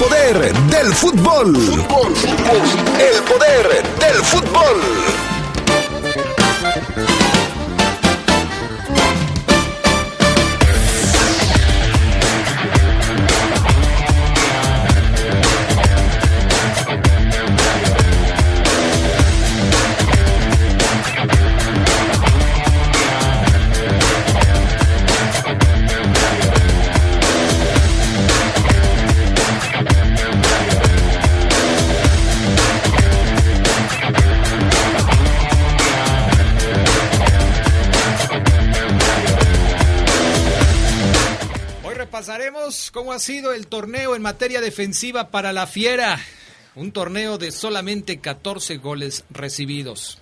poder del fútbol. El poder del fútbol. Ha sido el torneo en materia defensiva para la Fiera. Un torneo de solamente 14 goles recibidos.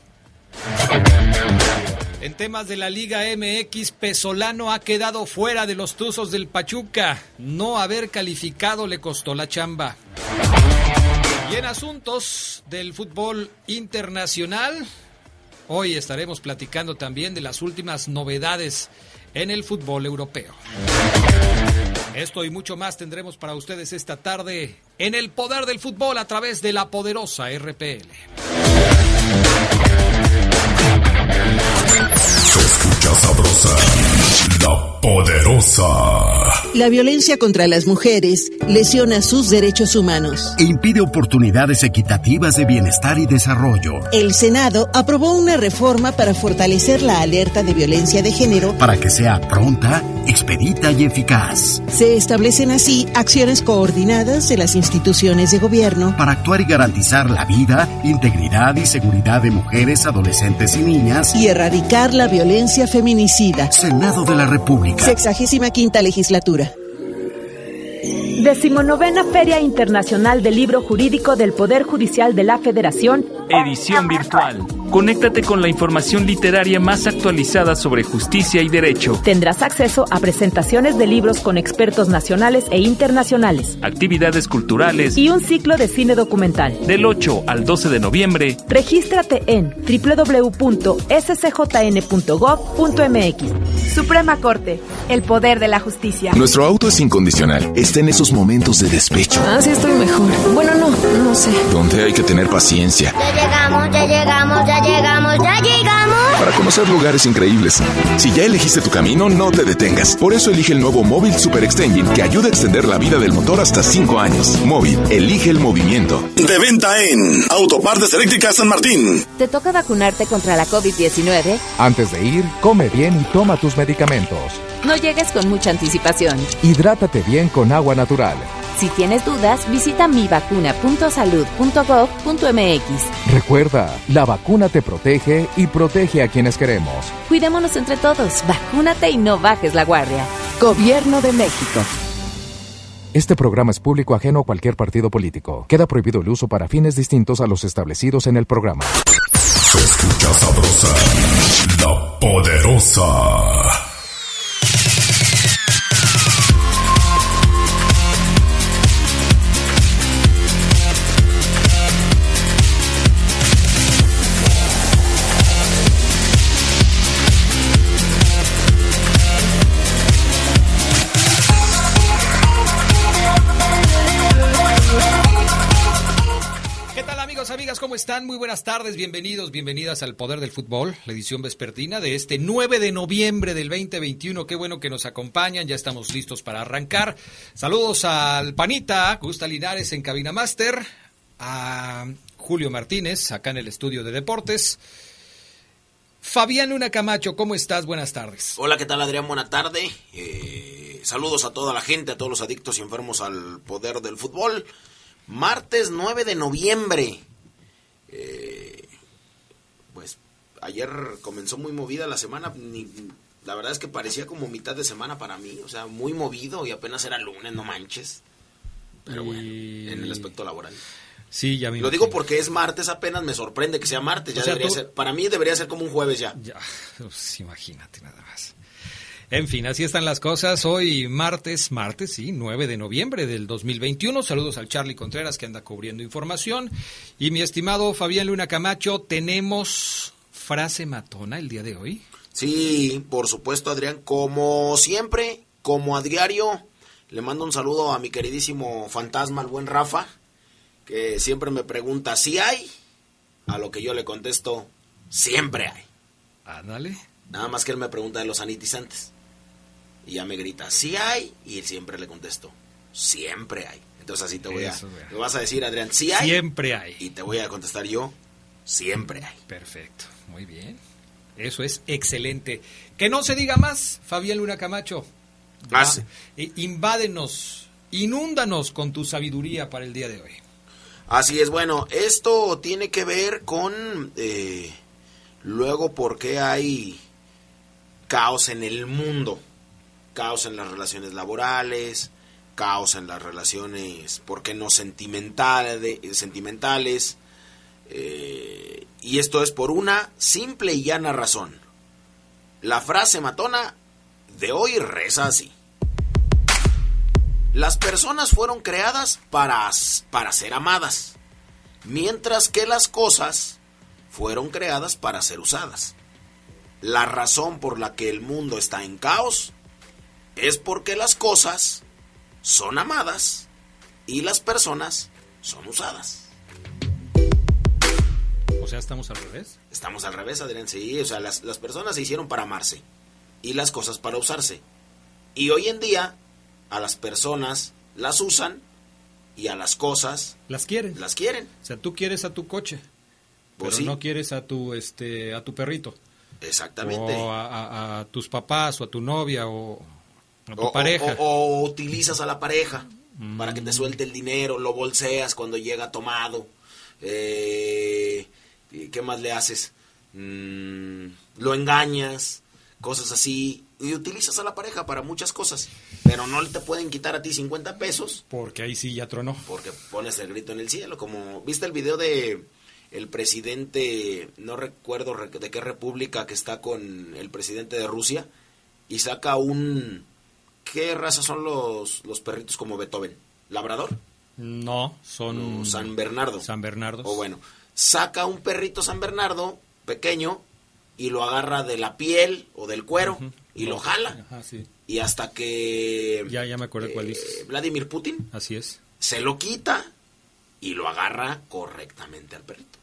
En temas de la Liga MX, Pesolano ha quedado fuera de los Tuzos del Pachuca. No haber calificado le costó la chamba. Y en asuntos del fútbol internacional, hoy estaremos platicando también de las últimas novedades en el fútbol europeo. Esto y mucho más tendremos para ustedes esta tarde en el poder del fútbol a través de la poderosa RPL. La poderosa. La violencia contra las mujeres lesiona sus derechos humanos e impide oportunidades equitativas de bienestar y desarrollo. El Senado aprobó una reforma para fortalecer la alerta de violencia de género para que sea pronta, expedita y eficaz. Se establecen así acciones coordinadas de las instituciones de gobierno para actuar y garantizar la vida, integridad y seguridad de mujeres, adolescentes y niñas y erradicar la violencia feminicida. Senado de la República. Sexagésima quinta legislatura. Decimonovena Feria Internacional del Libro Jurídico del Poder Judicial de la Federación. Edición virtual. Conéctate con la información literaria más actualizada sobre justicia y derecho. Tendrás acceso a presentaciones de libros con expertos nacionales e internacionales, actividades culturales y un ciclo de cine documental. Del 8 al 12 de noviembre, regístrate en www.scjn.gov.mx. Suprema Corte, el poder de la justicia. Nuestro auto es incondicional. Está en esos momentos de despecho. Ah, sí, estoy mejor. Bueno, no, no sé. Donde hay que tener paciencia. Ya llegamos, ya llegamos, ya llegamos, ya llegamos. Para conocer lugares increíbles. Si ya elegiste tu camino, no te detengas. Por eso elige el nuevo Móvil Super Extension que ayuda a extender la vida del motor hasta 5 años. Móvil, elige el movimiento. De venta en Autopartes Eléctricas San Martín. ¿Te toca vacunarte contra la COVID-19? Antes de ir, come bien y toma tus medicamentos. No llegues con mucha anticipación. Hidrátate bien con agua natural. Si tienes dudas, visita mivacuna.salud.gov.mx. Recuerda, la vacuna te protege y protege a quienes queremos. Cuidémonos entre todos, vacúnate y no bajes la guardia. Gobierno de México. Este programa es público ajeno a cualquier partido político. Queda prohibido el uso para fines distintos a los establecidos en el programa. Se escucha sabrosa, la poderosa. ¿Cómo están? Muy buenas tardes, bienvenidos, bienvenidas al Poder del Fútbol, la edición vespertina de este 9 de noviembre del 2021. Qué bueno que nos acompañan, ya estamos listos para arrancar. Saludos al Panita, Gusta Linares en Cabina Master, a Julio Martínez, acá en el estudio de deportes. Fabián Luna Camacho, ¿cómo estás? Buenas tardes. Hola, ¿qué tal Adrián? Buena tarde. Eh, saludos a toda la gente, a todos los adictos y enfermos al poder del fútbol. Martes 9 de noviembre. Eh, pues ayer comenzó muy movida la semana. la verdad es que parecía como mitad de semana para mí. O sea, muy movido y apenas era lunes, no manches. Pero bueno, en el aspecto laboral. Sí, ya me Lo digo porque es martes apenas, me sorprende que sea martes. Ya debería ser, para mí debería ser como un jueves ya. Ya, pues imagínate nada más. En fin, así están las cosas. Hoy martes, martes, sí, 9 de noviembre del 2021. Saludos al Charlie Contreras que anda cubriendo información. Y mi estimado Fabián Luna Camacho, ¿tenemos frase matona el día de hoy? Sí, por supuesto, Adrián. Como siempre, como a diario, Le mando un saludo a mi queridísimo fantasma, el buen Rafa, que siempre me pregunta si hay, a lo que yo le contesto, siempre hay. Ándale. Nada más que él me pregunta de los sanitizantes. Y ya me grita, si hay, y él siempre le contesto, siempre hay. Entonces así te voy a... Me vas a decir, Adrián, si hay. Siempre hay. Y te voy a contestar yo, siempre hay. Perfecto, muy bien. Eso es excelente. Que no se diga más, Fabián Luna Camacho. Ah, invádenos, inúndanos con tu sabiduría para el día de hoy. Así es, bueno, esto tiene que ver con eh, luego por qué hay caos en el mundo, caos en las relaciones laborales, caos en las relaciones, ¿por qué no sentimentales? sentimentales eh, y esto es por una simple y llana razón. La frase matona de hoy reza así. Las personas fueron creadas para, para ser amadas, mientras que las cosas fueron creadas para ser usadas. La razón por la que el mundo está en caos es porque las cosas son amadas y las personas son usadas. O sea, estamos al revés. Estamos al revés, Adrián, sí. O sea, las, las personas se hicieron para amarse y las cosas para usarse. Y hoy en día a las personas las usan y a las cosas las quieren. Las quieren. O sea, tú quieres a tu coche, pues pero no quieres a tu este a tu perrito. Exactamente. O a, tus papás o a tu novia o a tu pareja. O, utilizas a la pareja para que te mm. suelte el dinero, lo bolseas cuando llega tomado. Eh, ¿Qué más le haces? Mm, lo engañas, cosas así y utilizas a la pareja para muchas cosas, pero no te pueden quitar a ti 50 pesos. Porque ahí sí ya tronó. Porque pones el grito en el cielo, como viste el video de el presidente, no recuerdo de qué república que está con el presidente de Rusia y saca un ¿qué raza son los los perritos como Beethoven? ¿Labrador? No, son San Bernardo. San Bernardo. O bueno, saca un perrito San Bernardo pequeño y lo agarra de la piel o del cuero y lo jala. Y hasta que... Ya, ya me acuerdo cuál es. Eh, Vladimir Putin. Así es. Se lo quita y lo agarra correctamente al perrito.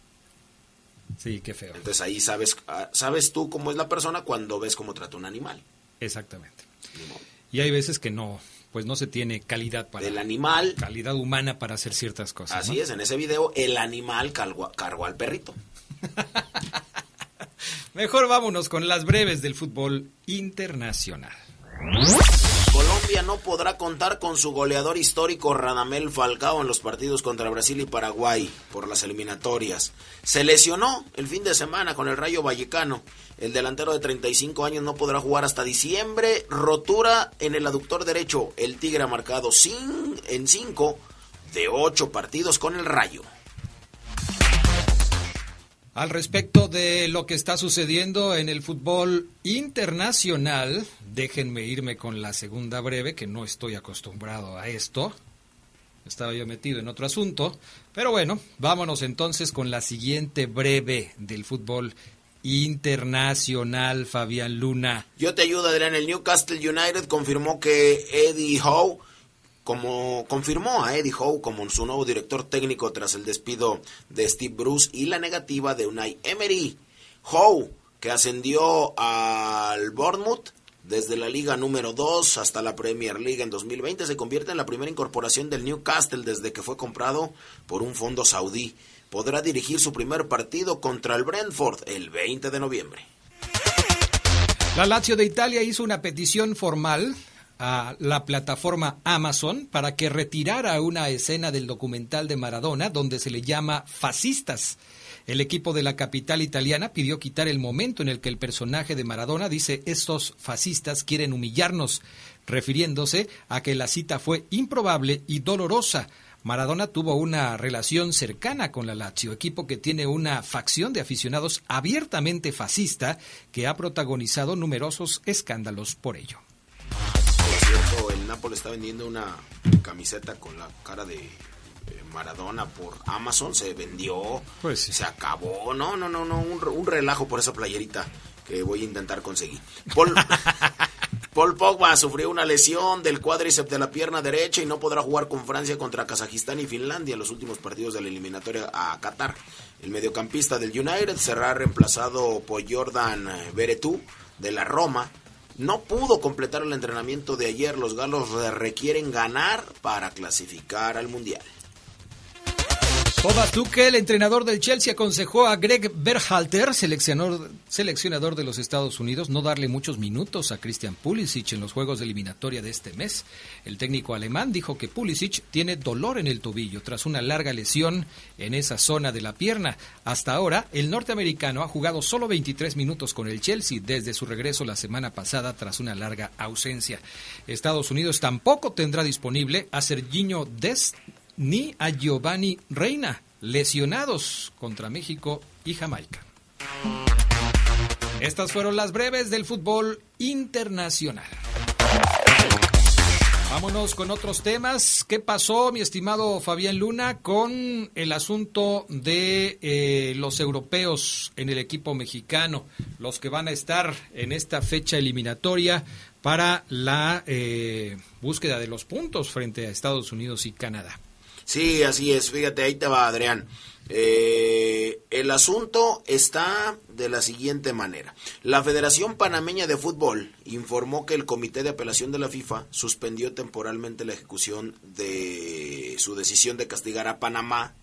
Sí, qué feo. Entonces ahí sabes, ah, sabes tú cómo es la persona cuando ves cómo trata un animal. Exactamente. Y hay veces que no, pues no se tiene calidad para... El animal... Calidad humana para hacer ciertas cosas. Así es, en ese video el animal cargó, cargó al perrito. Mejor vámonos con las breves del fútbol internacional. Colombia no podrá contar con su goleador histórico Radamel Falcao en los partidos contra Brasil y Paraguay por las eliminatorias. Se lesionó el fin de semana con el Rayo Vallecano. El delantero de 35 años no podrá jugar hasta diciembre. Rotura en el aductor derecho. El Tigre ha marcado en 5 de 8 partidos con el Rayo. Al respecto de lo que está sucediendo en el fútbol internacional, déjenme irme con la segunda breve, que no estoy acostumbrado a esto. Estaba yo metido en otro asunto. Pero bueno, vámonos entonces con la siguiente breve del fútbol internacional, Fabián Luna. Yo te ayudo, Adrián. El Newcastle United confirmó que Eddie Howe como confirmó a Eddie Howe como su nuevo director técnico tras el despido de Steve Bruce y la negativa de Unai Emery. Howe, que ascendió al Bournemouth desde la Liga número 2 hasta la Premier League en 2020, se convierte en la primera incorporación del Newcastle desde que fue comprado por un fondo saudí. Podrá dirigir su primer partido contra el Brentford el 20 de noviembre. La Lazio de Italia hizo una petición formal a la plataforma Amazon para que retirara una escena del documental de Maradona donde se le llama fascistas. El equipo de la capital italiana pidió quitar el momento en el que el personaje de Maradona dice estos fascistas quieren humillarnos, refiriéndose a que la cita fue improbable y dolorosa. Maradona tuvo una relación cercana con la Lazio, equipo que tiene una facción de aficionados abiertamente fascista que ha protagonizado numerosos escándalos por ello el Napoli está vendiendo una camiseta con la cara de eh, Maradona por Amazon, se vendió, pues se acabó, no, no, no, no, un, relajo por esa playerita que voy a intentar conseguir. Paul, Paul Pogba sufrió una lesión del cuádriceps de la pierna derecha y no podrá jugar con Francia contra Kazajistán y Finlandia en los últimos partidos de la eliminatoria a Qatar. El mediocampista del United será reemplazado por Jordan Beretú de la Roma. No pudo completar el entrenamiento de ayer. Los galos requieren ganar para clasificar al Mundial. Thomas Tuchel, el entrenador del Chelsea, aconsejó a Greg Berhalter, seleccionador, seleccionador de los Estados Unidos, no darle muchos minutos a Christian Pulisic en los juegos de eliminatoria de este mes. El técnico alemán dijo que Pulisic tiene dolor en el tobillo tras una larga lesión en esa zona de la pierna. Hasta ahora, el norteamericano ha jugado solo 23 minutos con el Chelsea desde su regreso la semana pasada tras una larga ausencia. Estados Unidos tampoco tendrá disponible a Serginho Dest ni a Giovanni Reina, lesionados contra México y Jamaica. Estas fueron las breves del fútbol internacional. Vámonos con otros temas. ¿Qué pasó, mi estimado Fabián Luna, con el asunto de eh, los europeos en el equipo mexicano, los que van a estar en esta fecha eliminatoria para la eh, búsqueda de los puntos frente a Estados Unidos y Canadá? Sí, así es. Fíjate, ahí te va, Adrián. Eh, el asunto está de la siguiente manera. La Federación Panameña de Fútbol informó que el Comité de Apelación de la FIFA suspendió temporalmente la ejecución de su decisión de castigar a Panamá.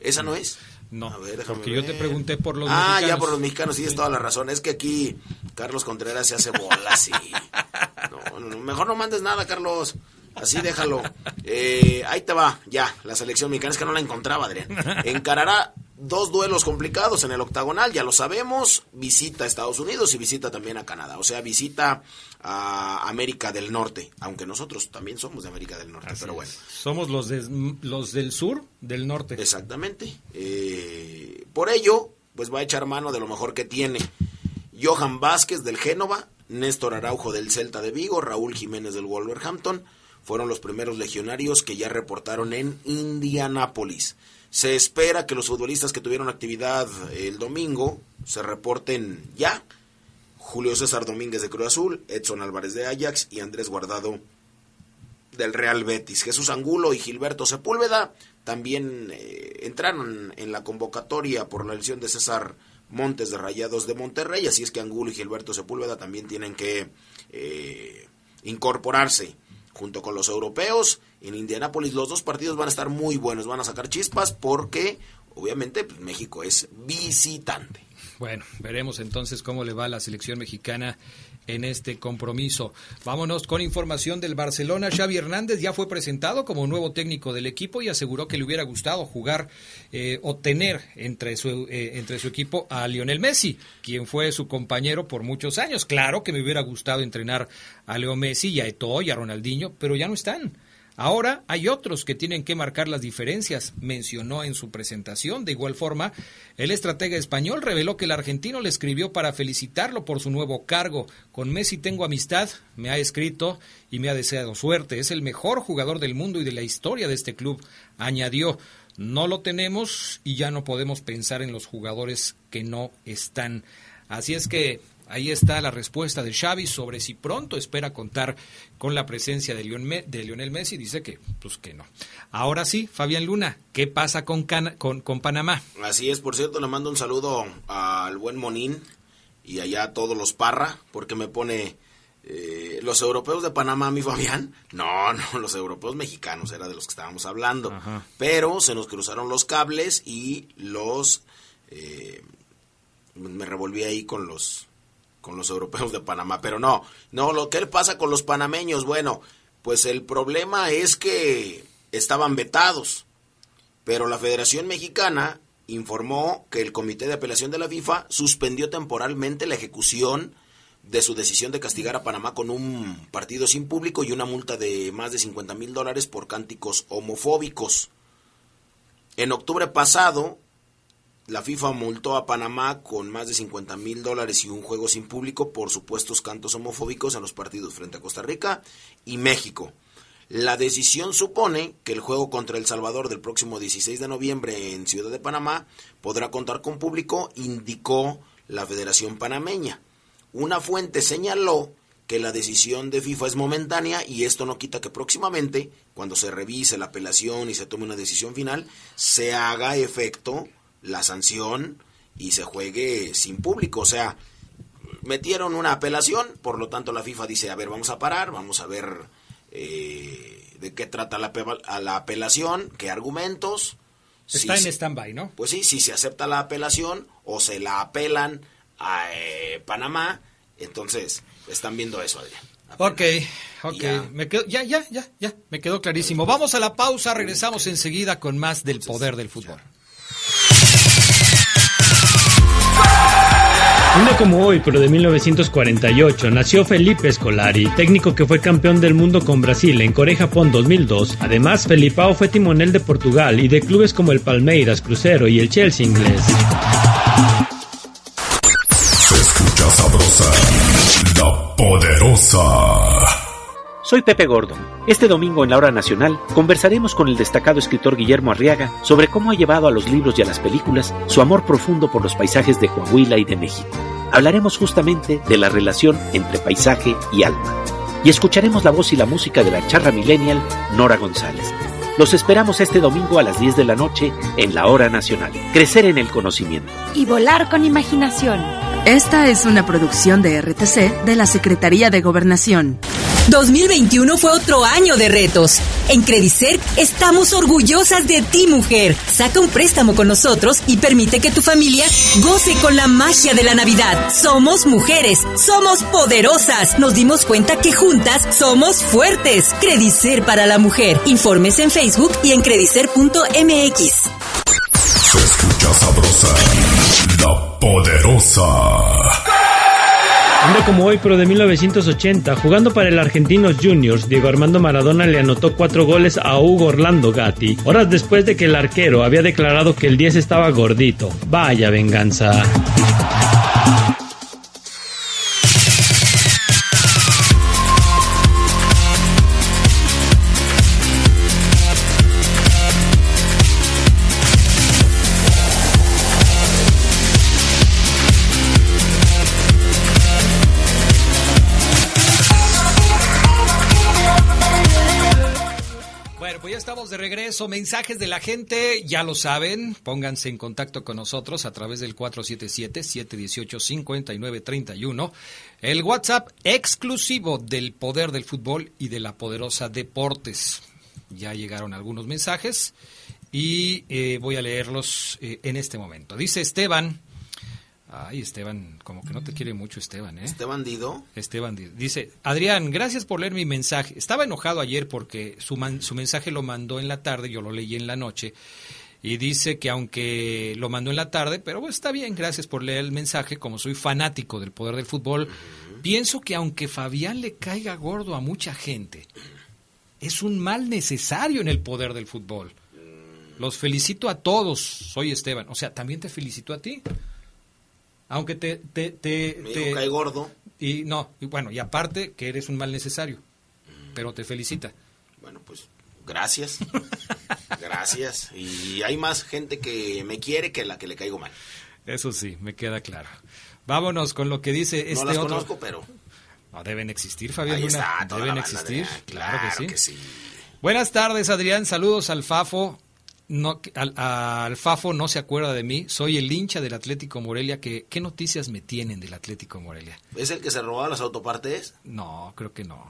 ¿Esa no es? No, a ver, porque yo te pregunté por los ah, mexicanos. Ah, ya por los mexicanos, sí, es toda la razón. Es que aquí Carlos Contreras se hace bolas y... no, mejor no mandes nada, Carlos. Así déjalo. Eh, ahí te va, ya, la selección mexicana es que no la encontraba, Adrián. Encarará dos duelos complicados en el octagonal, ya lo sabemos. Visita a Estados Unidos y visita también a Canadá. O sea, visita a América del Norte, aunque nosotros también somos de América del Norte, pero bueno. Somos los, de, los del sur, del norte. Exactamente. Eh, por ello, pues va a echar mano de lo mejor que tiene. Johan Vázquez del Génova, Néstor Araujo del Celta de Vigo, Raúl Jiménez del Wolverhampton, fueron los primeros legionarios que ya reportaron en Indianápolis. Se espera que los futbolistas que tuvieron actividad el domingo se reporten ya. Julio César Domínguez de Cruz Azul, Edson Álvarez de Ajax y Andrés Guardado del Real Betis. Jesús Angulo y Gilberto Sepúlveda también eh, entraron en la convocatoria por la elección de César Montes de Rayados de Monterrey, así es que Angulo y Gilberto Sepúlveda también tienen que eh, incorporarse junto con los europeos en Indianápolis. Los dos partidos van a estar muy buenos, van a sacar chispas porque obviamente pues, México es visitante. Bueno, veremos entonces cómo le va a la selección mexicana en este compromiso. Vámonos con información del Barcelona. Xavi Hernández ya fue presentado como nuevo técnico del equipo y aseguró que le hubiera gustado jugar eh, o tener entre su, eh, entre su equipo a Lionel Messi, quien fue su compañero por muchos años. Claro que me hubiera gustado entrenar a Leo Messi y a Eto'o y a Ronaldinho, pero ya no están. Ahora hay otros que tienen que marcar las diferencias, mencionó en su presentación. De igual forma, el estratega español reveló que el argentino le escribió para felicitarlo por su nuevo cargo. Con Messi tengo amistad, me ha escrito y me ha deseado suerte. Es el mejor jugador del mundo y de la historia de este club, añadió. No lo tenemos y ya no podemos pensar en los jugadores que no están. Así es que Ahí está la respuesta de Xavi sobre si pronto espera contar con la presencia de, Lionel Messi. Dice que, pues que no. Ahora sí, Fabián Luna, ¿qué pasa con, con, Panamá? Así es, por cierto, le mando un saludo al buen Monín y allá a todos los Parra, porque me pone... Eh, los europeos de Panamá, mi Fabián, no, no, los europeos mexicanos era de los que estábamos hablando, pero se nos cruzaron los cables y los, eh, me revolví ahí con los, con los europeos de Panamá, pero no, no, lo que pasa con los panameños, bueno, pues el problema es que estaban vetados, pero la Federación Mexicana informó que el Comité de Apelación de la FIFA suspendió temporalmente la ejecución de su decisión de castigar a Panamá con un partido sin público y una multa de más de 50 mil dólares por cánticos homofóbicos. En octubre pasado, la FIFA multó a Panamá con más de 50 mil dólares y un juego sin público por supuestos cantos homofóbicos en los partidos frente a Costa Rica y México. La decisión supone que el juego contra El Salvador del próximo 16 de noviembre en Ciudad de Panamá podrá contar con público, indicó la Federación Panameña. Una fuente señaló que la decisión de FIFA es momentánea y esto no quita que próximamente, cuando se revise la apelación y se tome una decisión final, se haga efecto la sanción y se juegue sin público. O sea, metieron una apelación, por lo tanto la FIFA dice, a ver, vamos a parar, vamos a ver eh, de qué trata la, la apelación, qué argumentos. Está en stand-by, ¿no? Pues sí, si se acepta la apelación o se la apelan a eh, Panamá, entonces están viendo eso, Adrián. Ok, ok. Ya. Me quedo, ya, ya, ya, ya. Me quedó clarísimo. Vamos a la pausa, regresamos enseguida con más del poder del fútbol. Un día como hoy, pero de 1948, nació Felipe Scolari, técnico que fue campeón del mundo con Brasil en Corea Japón 2002. Además, Felipao fue timonel de Portugal y de clubes como el Palmeiras, Crucero y el Chelsea inglés. Se escucha sabrosa, la poderosa. Soy Pepe Gordon. Este domingo en la Hora Nacional conversaremos con el destacado escritor Guillermo Arriaga sobre cómo ha llevado a los libros y a las películas su amor profundo por los paisajes de Coahuila y de México. Hablaremos justamente de la relación entre paisaje y alma. Y escucharemos la voz y la música de la charra millennial Nora González. Los esperamos este domingo a las 10 de la noche en la Hora Nacional. Crecer en el conocimiento. Y volar con imaginación. Esta es una producción de RTC de la Secretaría de Gobernación. 2021 fue otro año de retos. En Credicer estamos orgullosas de ti, mujer. Saca un préstamo con nosotros y permite que tu familia goce con la magia de la Navidad. Somos mujeres, somos poderosas. Nos dimos cuenta que juntas somos fuertes. Credicer para la mujer. Informes en Facebook y en credicer.mx. Se escucha sabrosa, la poderosa. Un día como hoy, pero de 1980, jugando para el Argentinos Juniors, Diego Armando Maradona le anotó cuatro goles a Hugo Orlando Gatti, horas después de que el arquero había declarado que el 10 estaba gordito. Vaya venganza. Regreso, mensajes de la gente, ya lo saben, pónganse en contacto con nosotros a través del 477-718-5931, el WhatsApp exclusivo del Poder del Fútbol y de la Poderosa Deportes. Ya llegaron algunos mensajes y eh, voy a leerlos eh, en este momento. Dice Esteban, Ay, Esteban, como que no te quiere mucho Esteban, ¿eh? Esteban Dido. Esteban Dido. Dice, Adrián, gracias por leer mi mensaje. Estaba enojado ayer porque su, su mensaje lo mandó en la tarde, yo lo leí en la noche. Y dice que aunque lo mandó en la tarde, pero pues está bien, gracias por leer el mensaje. Como soy fanático del poder del fútbol, pienso que aunque Fabián le caiga gordo a mucha gente, es un mal necesario en el poder del fútbol. Los felicito a todos, soy Esteban. O sea, también te felicito a ti aunque te... te, te, te cae gordo. Y no, y bueno, y aparte que eres un mal necesario, pero te felicita. Bueno, pues gracias. gracias. Y hay más gente que me quiere que la que le caigo mal. Eso sí, me queda claro. Vámonos con lo que dice este no las otro. conozco, pero... No, deben existir, Fabián Ahí está, Deben existir, claro, claro, que, sí. que sí. Buenas tardes, Adrián. Saludos al Fafo no, al, al, Fafo no se acuerda de mí, soy el hincha del Atlético Morelia. Que, ¿Qué noticias me tienen del Atlético Morelia? ¿Es el que se robaba las autopartes? No, creo que no.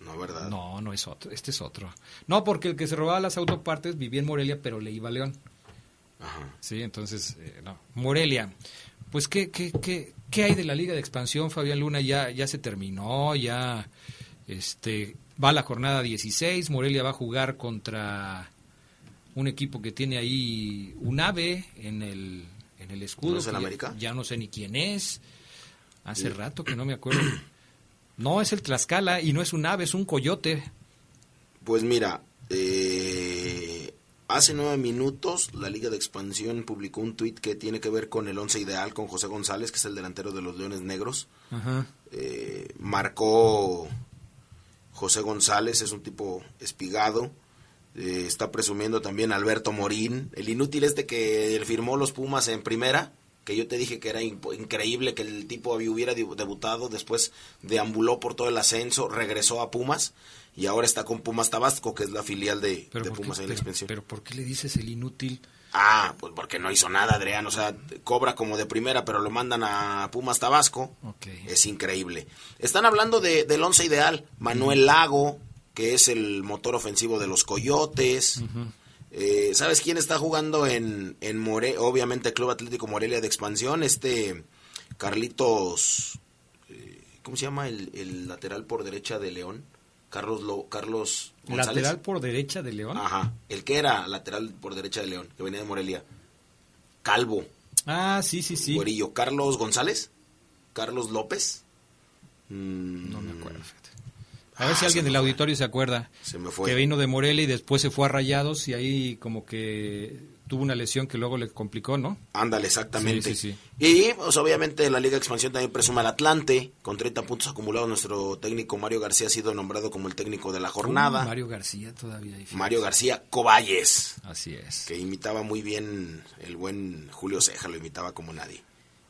No, ¿verdad? No, no es otro, este es otro. No, porque el que se robaba las autopartes vivía en Morelia, pero le iba a León. Ajá. Sí, entonces, eh, no. Morelia, pues, ¿qué, qué, qué, ¿qué hay de la Liga de Expansión, Fabián Luna? Ya, ya se terminó, ya este, va la jornada 16, Morelia va a jugar contra un equipo que tiene ahí un ave en el, en el escudo. ¿No es en ya, América? ya, no sé ni quién es. Hace sí. rato que no me acuerdo. No, es el Tlaxcala y no es un ave, es un coyote. Pues mira, eh, hace nueve minutos la Liga de Expansión publicó un tuit que tiene que ver con el once ideal, con José González, que es el delantero de los Leones Negros. Ajá. Eh, marcó José González, es un tipo espigado. Eh, está presumiendo también Alberto Morín, el inútil este que firmó los Pumas en primera. que yo te dije que era increíble que el tipo hubiera debutado, después deambuló por todo el ascenso, regresó a Pumas y ahora está con Pumas Tabasco, que es la filial de, Pumas en la expansión. Pero ¿por qué le dices el inútil? Ah, pues porque no hizo nada, Adrián. O sea, cobra como de primera, pero lo mandan a Pumas Tabasco. Es increíble. Están hablando de, del once ideal. Manuel Lago, que es el motor ofensivo de los Coyotes. Eh, ¿Sabes quién está jugando en, en More Obviamente, Club Atlético Morelia de Expansión. Este Carlitos. Eh, ¿Cómo se llama el, el lateral por derecha de León? Carlos Lo, Carlos Lateral por derecha de León. Ajá, el que era lateral por derecha de León, que venía de Morelia. Calvo. Ah, sí, sí, sí. Guerillo. Carlos González. Carlos López. No me acuerdo. A ver si ah, alguien del auditorio se acuerda. Se me fue. Que vino de Morelia y después se fue a Rayados y ahí como que tuvo una lesión que luego le complicó, ¿no? Ándale, exactamente. Y pues obviamente la Liga de Expansión también presume al Atlante, con 30 puntos acumulados nuestro técnico Mario García ha sido nombrado como el técnico de la jornada. Mario García todavía. Mario García Coballes. Así es. Que imitaba muy bien el buen Julio Ceja, lo imitaba como nadie.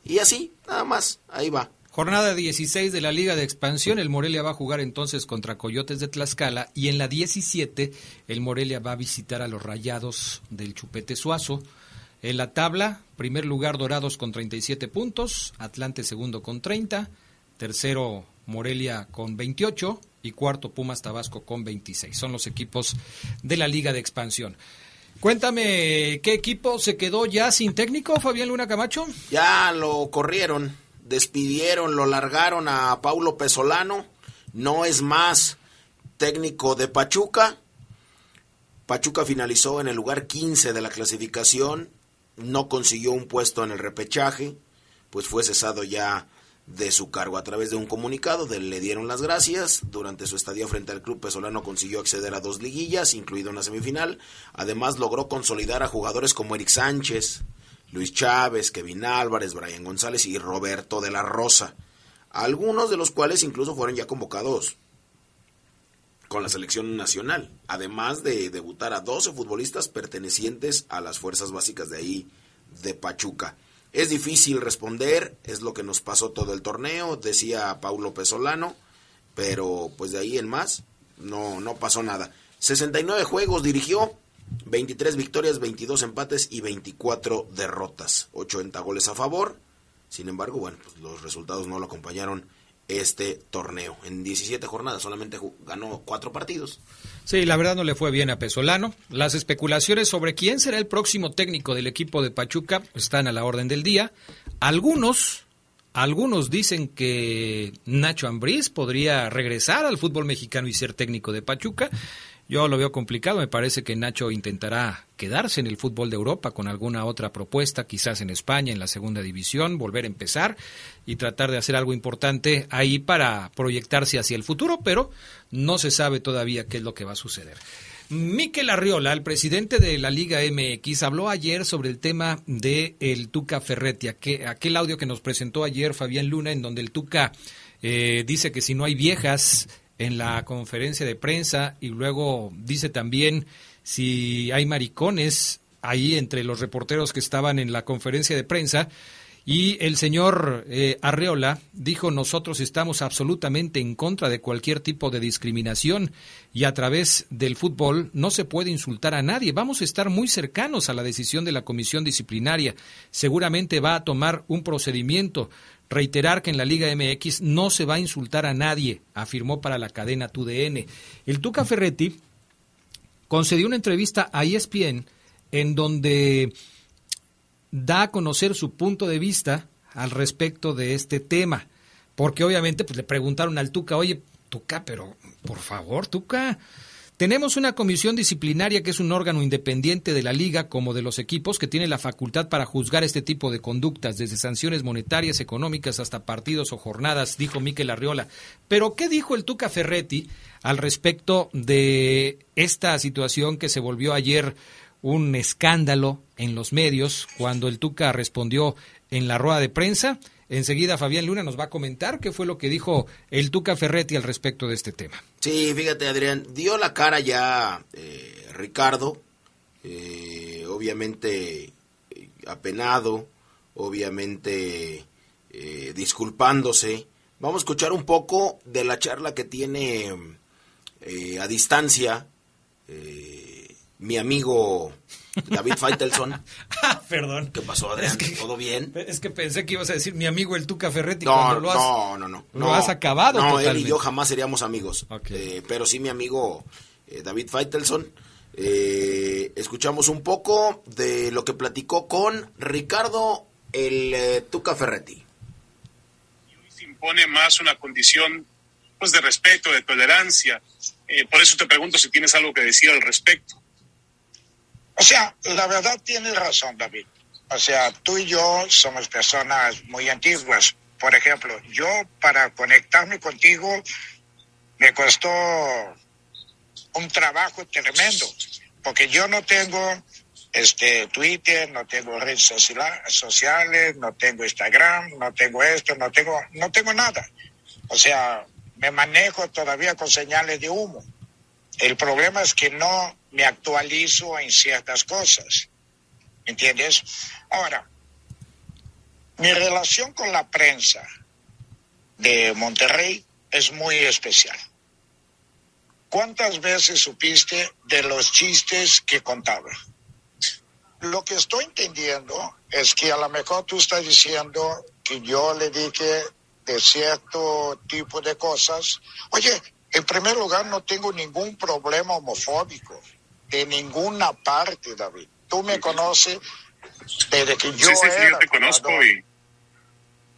Y así, nada más, ahí va. Jornada 16 de la Liga de Expansión, el Morelia va a jugar entonces contra Coyotes de Tlaxcala y en la 17 el Morelia va a visitar a los Rayados del Chupete Suazo. En la tabla, primer lugar Dorados con 37 puntos, Atlante segundo con 30, tercero Morelia con 28 y cuarto Pumas Tabasco con 26. Son los equipos de la Liga de Expansión. Cuéntame, ¿qué equipo se quedó ya sin técnico, Fabián Luna Camacho? Ya lo corrieron despidieron, lo largaron a Paulo Pesolano, no es más técnico de Pachuca. Pachuca finalizó en el lugar 15 de la clasificación, no consiguió un puesto en el repechaje, pues fue cesado ya de su cargo. A través de un comunicado le dieron las gracias. Durante su estadía frente al club pesolano consiguió acceder a dos liguillas, incluido una semifinal. Además logró consolidar a jugadores como Eric Sánchez, Luis Chávez, Kevin Álvarez, Brian González y Roberto de la Rosa, algunos de los cuales incluso fueron ya convocados con la selección nacional, además de debutar a 12 futbolistas pertenecientes a las fuerzas básicas de ahí, de Pachuca. Es difícil responder, es lo que nos pasó todo el torneo, decía Paulo Pesolano, pero pues de ahí en más no, no pasó nada. 69 juegos dirigió, 23 victorias, 22 empates y 24 derrotas. 80 goles a favor. Sin embargo, bueno, pues los resultados no lo acompañaron este torneo. En 17 jornadas solamente ganó 4 partidos. Sí, la verdad no le fue bien a Pesolano. Las especulaciones sobre quién será el próximo técnico del equipo de Pachuca están a la orden del día. Algunos, algunos dicen que Nacho Ambriz podría regresar al fútbol mexicano y ser técnico de Pachuca. Yo lo veo complicado, me parece que Nacho intentará quedarse en el fútbol de Europa con alguna otra propuesta, quizás en España, en la segunda división, volver a empezar y tratar de hacer algo importante ahí para proyectarse hacia el futuro, pero no se sabe todavía qué es lo que va a suceder. Miquel Arriola, el presidente de la Liga MX, habló ayer sobre el tema de el Tuca Ferretti, aquel audio que nos presentó ayer Fabián Luna, en donde el Tuca eh, dice que si no hay viejas en la conferencia de prensa y luego dice también si hay maricones ahí entre los reporteros que estaban en la conferencia de prensa. Y el señor eh, Arreola dijo, nosotros estamos absolutamente en contra de cualquier tipo de discriminación y a través del fútbol no se puede insultar a nadie. Vamos a estar muy cercanos a la decisión de la comisión disciplinaria. Seguramente va a tomar un procedimiento. Reiterar que en la Liga MX no se va a insultar a nadie, afirmó para la cadena TUDN. El Tuca Ferretti concedió una entrevista a ESPN en donde da a conocer su punto de vista al respecto de este tema. Porque obviamente pues, le preguntaron al Tuca, oye, Tuca, pero por favor, Tuca, tenemos una comisión disciplinaria que es un órgano independiente de la liga como de los equipos que tiene la facultad para juzgar este tipo de conductas, desde sanciones monetarias, económicas hasta partidos o jornadas, dijo Miquel Arriola. Pero ¿qué dijo el Tuca Ferretti al respecto de esta situación que se volvió ayer un escándalo en los medios cuando el Tuca respondió en la rueda de prensa? Enseguida Fabián Luna nos va a comentar qué fue lo que dijo el Tuca Ferretti al respecto de este tema. Sí, fíjate Adrián, dio la cara ya eh, Ricardo, eh, obviamente eh, apenado obviamente eh, disculpándose. Vamos a escuchar un poco de la charla que tiene a distancia mi amigo David Feitelson. ah, perdón. ¿Qué pasó, Adrián? ¿Todo bien? Es que pensé que ibas a decir mi amigo el Tuca Ferretti no, cuando lo has, no, no, no. Lo has acabado No, totalmente. él y yo jamás seríamos amigos. Eh, pero sí mi amigo eh, David Feitelson. Eh, escuchamos un poco de lo que platicó con Ricardo el eh, Tuca Ferretti. se impone más una condición pues de respeto, de tolerancia. Eh, por eso te pregunto si tienes algo que decir al respecto. O sea, la verdad tienes razón, David. O sea, tú y yo somos personas muy antiguas. Por ejemplo, yo para conectarme contigo me costó un trabajo tremendo, porque yo no tengo este Twitter, no tengo redes sociales, no tengo Instagram, no tengo esto, no tengo, no tengo nada. O sea, me manejo todavía con señales de humo. El problema es que no me actualizo en ciertas cosas. ¿Entiendes? Ahora, mi relación con la prensa de Monterrey es muy especial. ¿Cuántas veces supiste de los chistes que contaba? Lo que estoy entendiendo es que a lo mejor tú estás diciendo que yo le dije de cierto tipo de cosas. Oye, en primer lugar, no tengo ningún problema homofóbico de ninguna parte, David. Tú me conoces desde que yo sí, sí, sí, era yo te conozco y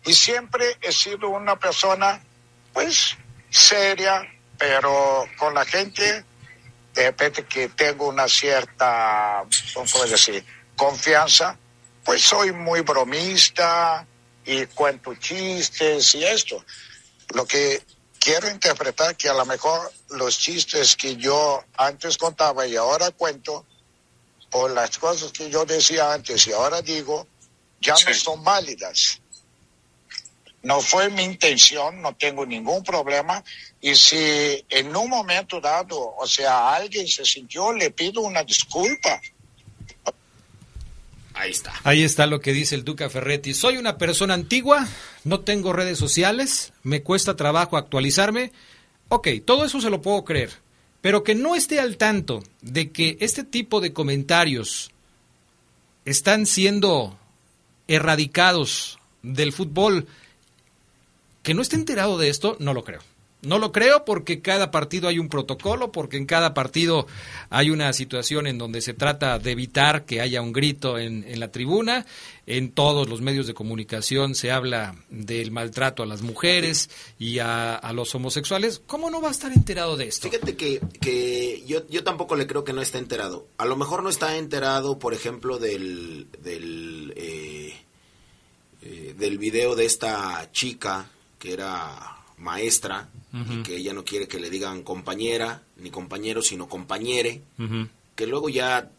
y siempre he sido una persona, pues, seria, pero con la gente, de repente que tengo una cierta, ¿cómo puedo decir?, confianza, pues soy muy bromista y cuento chistes y esto. Lo que quiero interpretar que a lo mejor los chistes que yo antes contaba y ahora cuento, o las cosas que yo decía antes y ahora digo, ya no son válidas. No fue mi intención, no tengo ningún problema. Y si en un momento dado, o sea, alguien se sintió, le pido una disculpa. Ahí está. Ahí está lo que dice el Duca Ferretti. Soy una persona antigua, no tengo redes sociales, me cuesta trabajo actualizarme. Ok, todo eso se lo puedo creer, pero que no esté al tanto de que este tipo de comentarios están siendo erradicados del fútbol, que no esté enterado de esto, no lo creo. No lo creo porque cada partido hay un protocolo, porque en cada partido hay una situación en donde se trata de evitar que haya un grito en, en la tribuna. En todos los medios de comunicación se habla del maltrato a las mujeres y a, los homosexuales. ¿Cómo no va a estar enterado de esto? Fíjate que, que yo, yo tampoco le creo que no esté enterado. A lo mejor no está enterado, por ejemplo, del, del, eh, eh, del video de esta chica que era maestra y que ella no quiere que le digan compañera ni compañero, sino compañere. Que luego ya,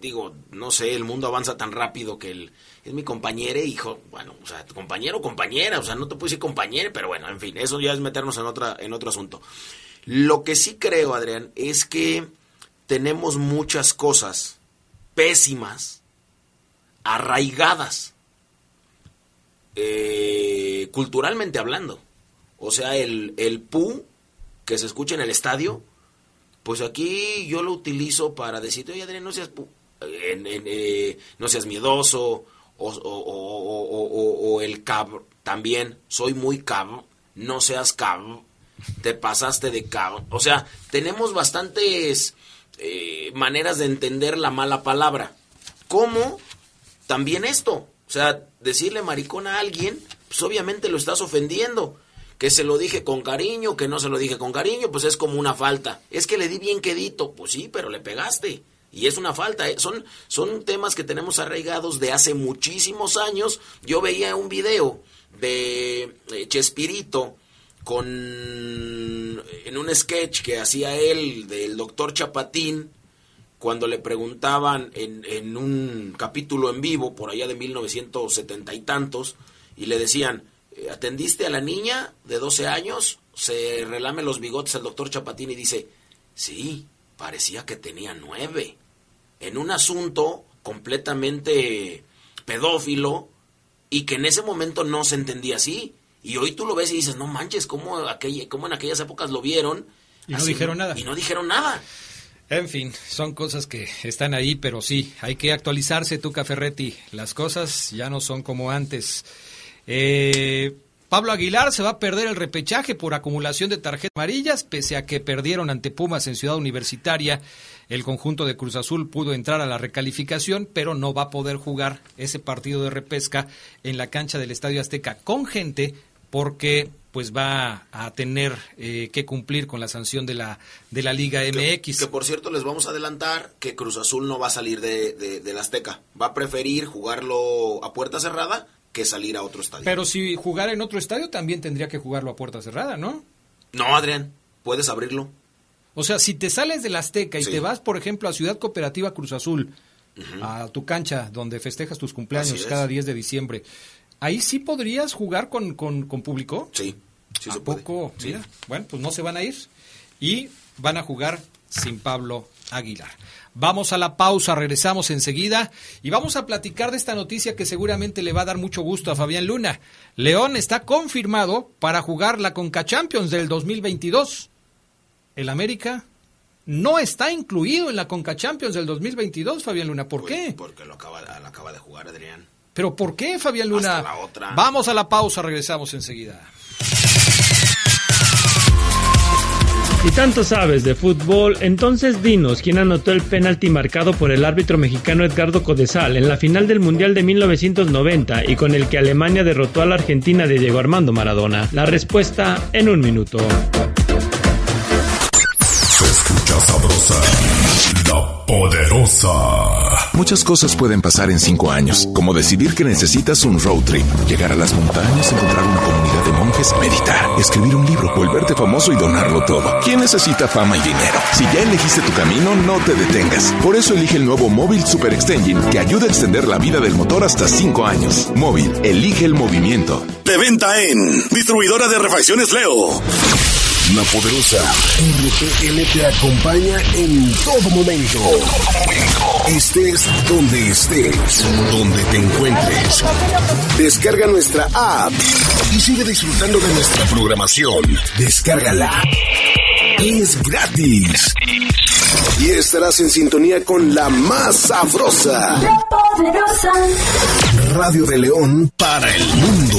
digo, no sé, el mundo avanza tan rápido que el, es mi compañere, hijo, bueno, o sea, compañero o compañera, o sea, no te puedo decir compañere, pero bueno, en fin, eso ya es meternos en, otra, en otro asunto. Lo que sí creo, Adrián, es que tenemos muchas cosas pésimas, arraigadas, eh, culturalmente hablando. O sea, el, el pu que se escucha en el estadio, pues aquí yo lo utilizo para decirte, oye Adrián, no seas, pu- en- eh, no seas miedoso, o, el cab también, soy muy cab, no seas cab, te pasaste de cab. O sea, tenemos bastantes eh, maneras de entender la mala palabra. Como también esto, o sea, decirle maricón a alguien, pues obviamente lo estás ofendiendo. Que se lo dije con cariño, que no se lo dije con cariño, pues es como una falta. Es que le di bien quedito, pues sí, pero le pegaste. Y es una falta. ¿eh? Son, son temas que tenemos arraigados de hace muchísimos años. Yo veía un video de eh, Chespirito con en un sketch que hacía él del doctor Chapatín cuando le preguntaban en, en un capítulo en vivo por allá de 1970 y tantos y le decían ¿atendiste a la niña de 12 años? Se relame los bigotes el doctor Chapatín y dice sí, parecía que tenía nueve en un asunto completamente pedófilo y que en ese momento no se entendía así. Y hoy tú lo ves y dices, no manches, ¿cómo, aquella, cómo en aquellas épocas lo vieron? Y no dijeron nada. Y no dijeron nada. En fin, son cosas que están ahí, pero sí, hay que actualizarse, tú, Ferretti. Las cosas ya no son como antes. Eh, Pablo Aguilar se va a perder el repechaje por acumulación de tarjetas amarillas, pese a que perdieron ante Pumas en Ciudad Universitaria. El conjunto de Cruz Azul pudo entrar a la recalificación, pero no va a poder jugar ese partido de repesca en la cancha del Estadio Azteca con gente porque pues va a tener eh, que cumplir con la sanción de la de la Liga MX. Que, por cierto les vamos a adelantar que Cruz Azul no va a salir de, de, la Azteca, va a preferir jugarlo a puerta cerrada que salir a otro estadio. Pero si jugara en otro estadio también tendría que jugarlo a puerta cerrada, ¿no? No, Adrián, puedes abrirlo. O sea, si te sales de la Azteca y te vas, por ejemplo, a Ciudad Cooperativa Cruz Azul, a tu cancha donde festejas tus cumpleaños cada 10 de diciembre, ¿Ahí sí podrías jugar con, con, público? Sí, sí ¿A poco? Mira, bueno, pues no se van a ir y van a jugar sin Pablo Aguilar. Vamos a la pausa, regresamos enseguida y vamos a platicar de esta noticia que seguramente le va a dar mucho gusto a Fabián Luna. León está confirmado para jugar la Conca Champions del 2022. El América no está incluido en la Conca Champions del 2022, Fabián Luna. ¿Por qué? Porque lo acaba, lo acaba de jugar Adrián. ¿Pero por qué, Fabián Luna? Vamos a la pausa, regresamos enseguida. Si tanto sabes de fútbol, entonces dinos quién anotó el penalti marcado por el árbitro mexicano Edgardo Codesal en la final del Mundial de 1990 y con el que Alemania derrotó a la Argentina de Diego Armando Maradona. La respuesta en un minuto. Se escucha sabrosa, la poderosa. Muchas cosas pueden pasar en cinco años, como decidir que necesitas un road trip, llegar a las montañas, encontrar una comunidad de monjes, meditar, escribir un libro, volverte famoso y donarlo todo. ¿Quién necesita fama y dinero? Si ya elegiste tu camino, no te detengas. Por eso elige el nuevo Móvil Super Extension que ayuda a extender la vida del motor hasta cinco años. Móvil, elige el movimiento. De venta en Distribuidora de Refacciones Leo. La poderosa RPL te acompaña en todo momento. Estés donde estés, donde te encuentres. Descarga nuestra app y sigue disfrutando de nuestra programación. Descárgala. Es gratis. Y estarás en sintonía con la más sabrosa. La poderosa. Radio de León para el mundo.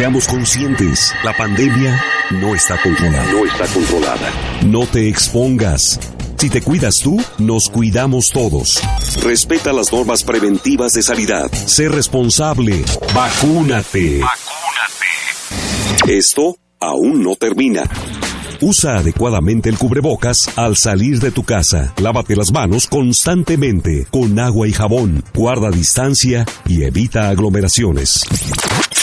Seamos conscientes, la pandemia no está controlada. No está controlada. No te expongas. Si te cuidas tú, nos cuidamos todos. Respeta las normas preventivas de sanidad. Sé responsable. Vacúnate. Vacúnate. Esto aún no termina. Usa adecuadamente el cubrebocas al salir de tu casa. Lávate las manos constantemente con agua y jabón. Guarda distancia y evita aglomeraciones.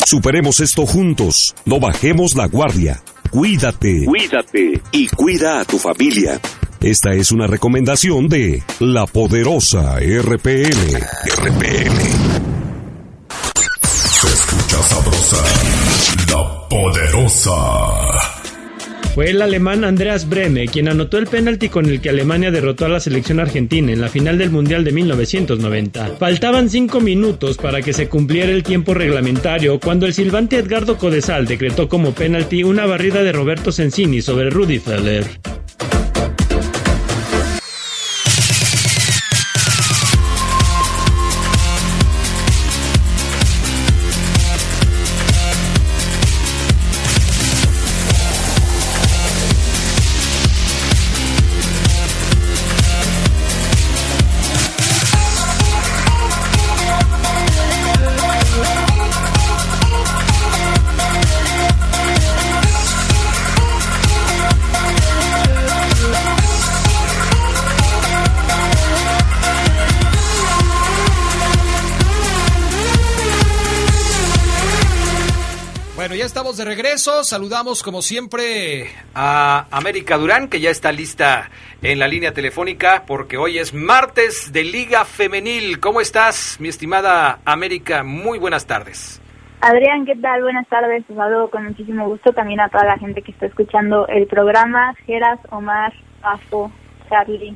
Superemos esto juntos. No bajemos la guardia. Cuídate. Cuídate. Y cuida a tu familia. Esta es una recomendación de la poderosa RPL. RPL. Se escucha sabrosa. La poderosa. Fue el alemán Andreas Breme quien anotó el penalti con el que Alemania derrotó a la selección argentina en la final del Mundial de 1990. Faltaban cinco minutos para que se cumpliera el tiempo reglamentario cuando el silbante Edgardo Codesal decretó como penalti una barrida de Roberto Sensini sobre Rudy Feller. De regreso. Saludamos como siempre a América Durán, que ya está lista en la línea telefónica, porque hoy es martes de Liga Femenil. ¿Cómo estás, mi estimada América? Muy buenas tardes. Adrián, ¿qué tal? Buenas tardes. Un saludo con muchísimo gusto también a toda la gente que está escuchando el programa. Geras, Omar, Afo, Charlie.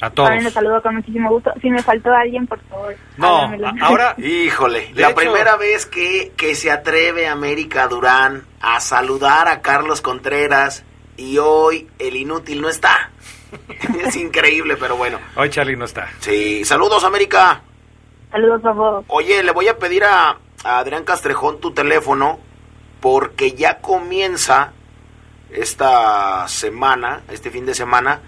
A todos. También los saludo con muchísimo gusto. Si me faltó alguien, por favor. No, ahora... Híjole, la primera vez que, que se atreve América Durán a saludar a Carlos Contreras y hoy el inútil no está. es increíble, pero bueno. Hoy Charlie no está. Sí, saludos América. Saludos a vos. Oye, le voy a pedir a, a Adrián Castrejón tu teléfono porque ya comienza esta semana, este fin de semana,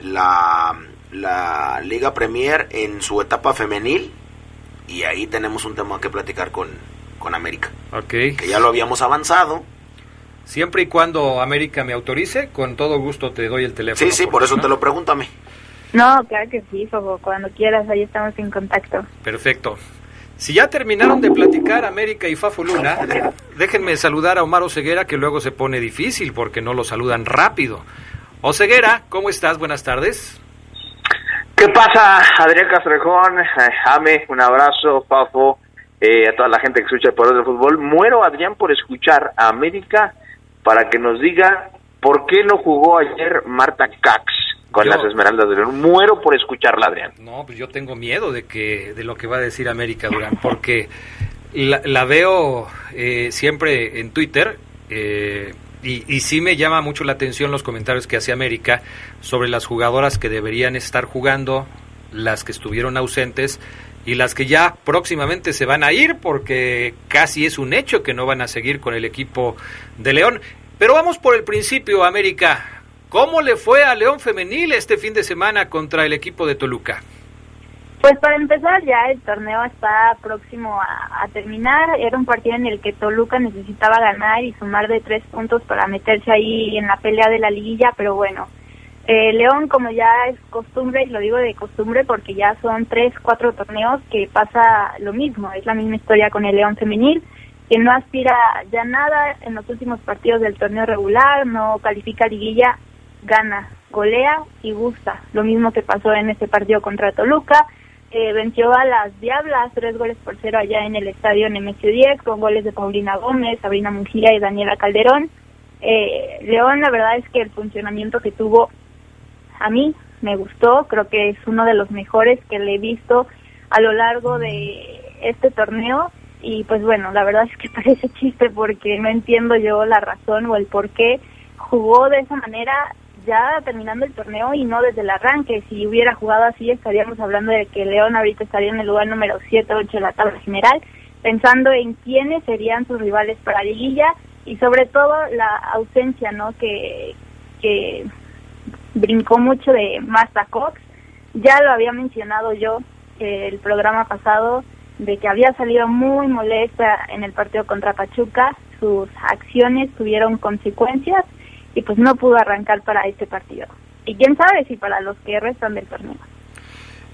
la, la Liga Premier en su etapa femenil y ahí tenemos un tema que platicar con, con América. Ok. Que ya lo habíamos avanzado. Siempre y cuando América me autorice, con todo gusto te doy el teléfono. Sí, sí, por eso te lo pregúntame. No, claro que sí, Fogo. Cuando quieras, ahí estamos en contacto. Perfecto. Si ya terminaron de platicar América y Fafo Luna, déjenme saludar a Omar Oseguera, que luego se pone difícil porque no lo saludan rápido. Oseguera, ¿cómo estás? Buenas tardes. ¿Qué pasa, Adrián Castrejón? Eh, Ame, un abrazo, Fafo, eh, a toda la gente que escucha el poder del fútbol. Muero, Adrián, por escuchar a América para que nos diga por qué no jugó ayer Marta Cax con Yo- las Esmeraldas de León. Muero por escucharla, Adrián. No, pues yo tengo miedo de que de lo que va a decir América Durán, porque la, la veo eh, siempre en Twitter eh, y, y sí me llama mucho la atención los comentarios que hace América sobre las jugadoras que deberían estar jugando, las que estuvieron ausentes y las que ya próximamente se van a ir porque casi es un hecho que no van a seguir con el equipo de León. Pero vamos por el principio, América. ¿Cómo le fue a León Femenil este fin de semana contra el equipo de Toluca? Pues para empezar, ya el torneo está próximo a, terminar. Era un partido en el que Toluca necesitaba ganar y sumar de tres puntos para meterse ahí en la pelea de la liguilla, pero bueno. Eh, León, como ya es costumbre, y lo digo de costumbre porque ya son tres, cuatro torneos que pasa lo mismo. Es la misma historia con el León femenil, que no aspira ya nada en los últimos partidos del torneo regular, no califica liguilla, gana, golea y gusta. Lo mismo que pasó en este partido contra Toluca. Eh, venció a las Diablas tres goles por cero allá en el estadio Nemesio 10 con goles de Paulina Gómez, Sabrina Mujía y Daniela Calderón. Eh, León, la verdad es que el funcionamiento que tuvo a mí me gustó, creo que es uno de los mejores que le he visto a lo largo de este torneo y pues bueno, la verdad es que parece chiste porque no entiendo yo la razón o el por qué jugó de esa manera ya terminando el torneo y no desde el arranque. Si hubiera jugado así estaríamos hablando de que León ahorita estaría en el lugar número 7 8 de la tabla general, pensando en quiénes serían sus rivales para liguilla y sobre todo la ausencia, ¿no? Que, que brincó mucho de Marta Cox. Ya lo había mencionado yo eh, el programa pasado de que había salido muy molesta en el partido contra Pachuca, sus acciones tuvieron consecuencias y pues no pudo arrancar para este partido. Y quién sabe si para los que restan del torneo.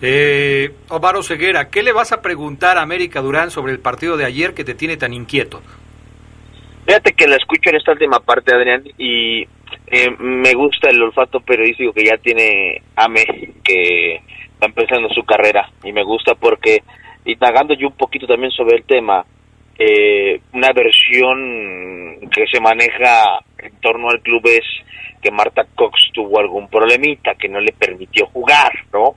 Eh, Omar Ceguera, ¿qué le vas a preguntar a América Durán sobre el partido de ayer que te tiene tan inquieto? Fíjate que la escucho en esta última parte, Adrián, y eh, me gusta el olfato periodístico que ya tiene Ame, que está empezando su carrera, y me gusta porque, indagando yo un poquito también sobre el tema, eh, una versión que se maneja en torno al club es que Marta Cox tuvo algún problemita que no le permitió jugar, ¿no?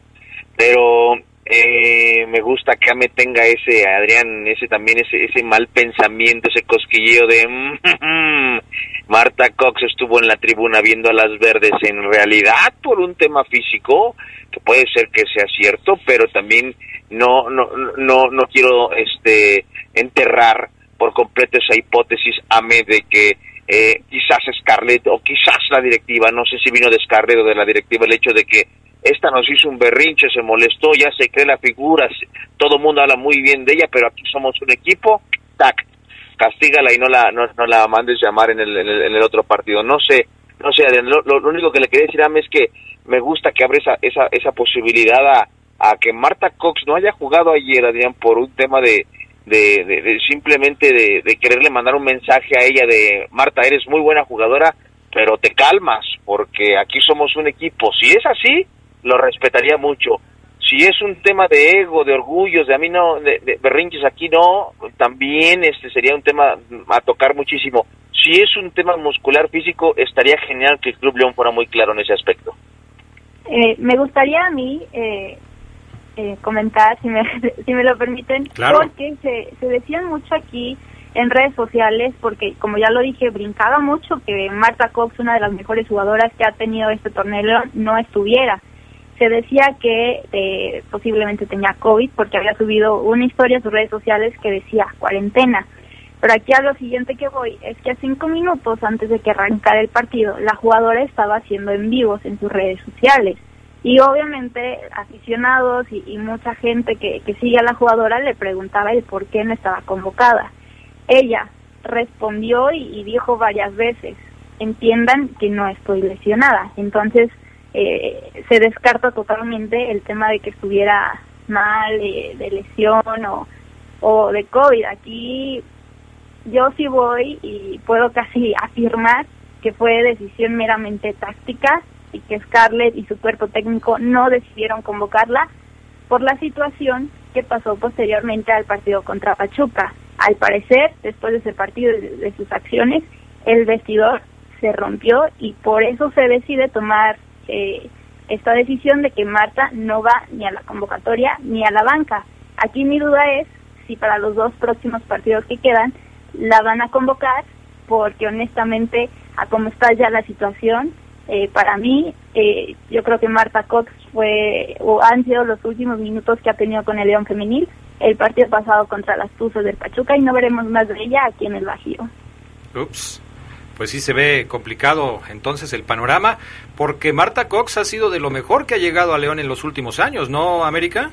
Pero eh, me gusta que Ame tenga ese, Adrián, ese también, ese, ese mal pensamiento, ese cosquilleo de "Mm, Marta Cox estuvo en la tribuna viendo a las verdes en realidad por un tema físico, que puede ser que sea cierto, pero también no, no, no, no quiero este enterrar por completo esa hipótesis Ame de que eh, quizás Scarlett o quizás la directiva, no sé si vino de Scarlett o de la directiva el hecho de que esta nos hizo un berrinche, se molestó, ya se cree la figura, todo el mundo habla muy bien de ella, pero aquí somos un equipo, tac, castígala y no la, no, no la mandes llamar en el, en el, en el otro partido. No sé, no sé, lo, lo- único que le quería decir a Ame es que me gusta que abre esa, esa, esa posibilidad a, a que Marta Cox no haya jugado ayer, Adrián, por un tema de, de, de- simplemente de, quererle mandar un mensaje a ella de Marta, eres muy buena jugadora, pero te calmas, porque aquí somos un equipo. Si es así, lo respetaría mucho. Si es un tema de ego, de orgullos, de a mí no, de, de berrinches aquí no, también este sería un tema a tocar muchísimo. Si es un tema muscular físico, estaría genial que el Club León fuera muy claro en ese aspecto. Eh, me gustaría a mí eh, eh, comentar, si me, si me lo permiten, Claro. porque se, se decían mucho aquí en redes sociales, porque como ya lo dije, brincaba mucho que Marta Cox, una de las mejores jugadoras que ha tenido este torneo, no estuviera. Se decía que eh, posiblemente tenía COVID porque había subido una historia a sus redes sociales que decía cuarentena. Pero aquí a lo siguiente que voy es que a cinco minutos antes de que arrancara el partido, la jugadora estaba haciendo en vivos en sus redes sociales. Y obviamente aficionados y, mucha gente que, que sigue a la jugadora le preguntaba el por qué no estaba convocada. Ella respondió y, y dijo varias veces, entiendan que no estoy lesionada. Entonces eh, se descarta totalmente el tema de que estuviera mal eh, de lesión o, o de COVID. Aquí yo sí voy y puedo casi afirmar que fue decisión meramente táctica y que Scarlett y su cuerpo técnico no decidieron convocarla por la situación que pasó posteriormente al partido contra Pachuca. Al parecer, después de ese partido y de, sus acciones, el vestidor se rompió y por eso se decide tomar eh, esta decisión de que Marta no va ni a la convocatoria ni a la banca. Aquí mi duda es si para los dos próximos partidos que quedan la van a convocar porque honestamente a cómo está ya la situación eh, para mí eh, yo creo que Marta Cox fue o han sido los últimos minutos que ha tenido con el León femenil el partido pasado contra las Tuzos del Pachuca y no veremos más de ella aquí en el Bajío. Ups. Pues sí se ve complicado entonces el panorama, porque Marta Cox ha sido de lo mejor que ha llegado a León en los últimos años, ¿no, América?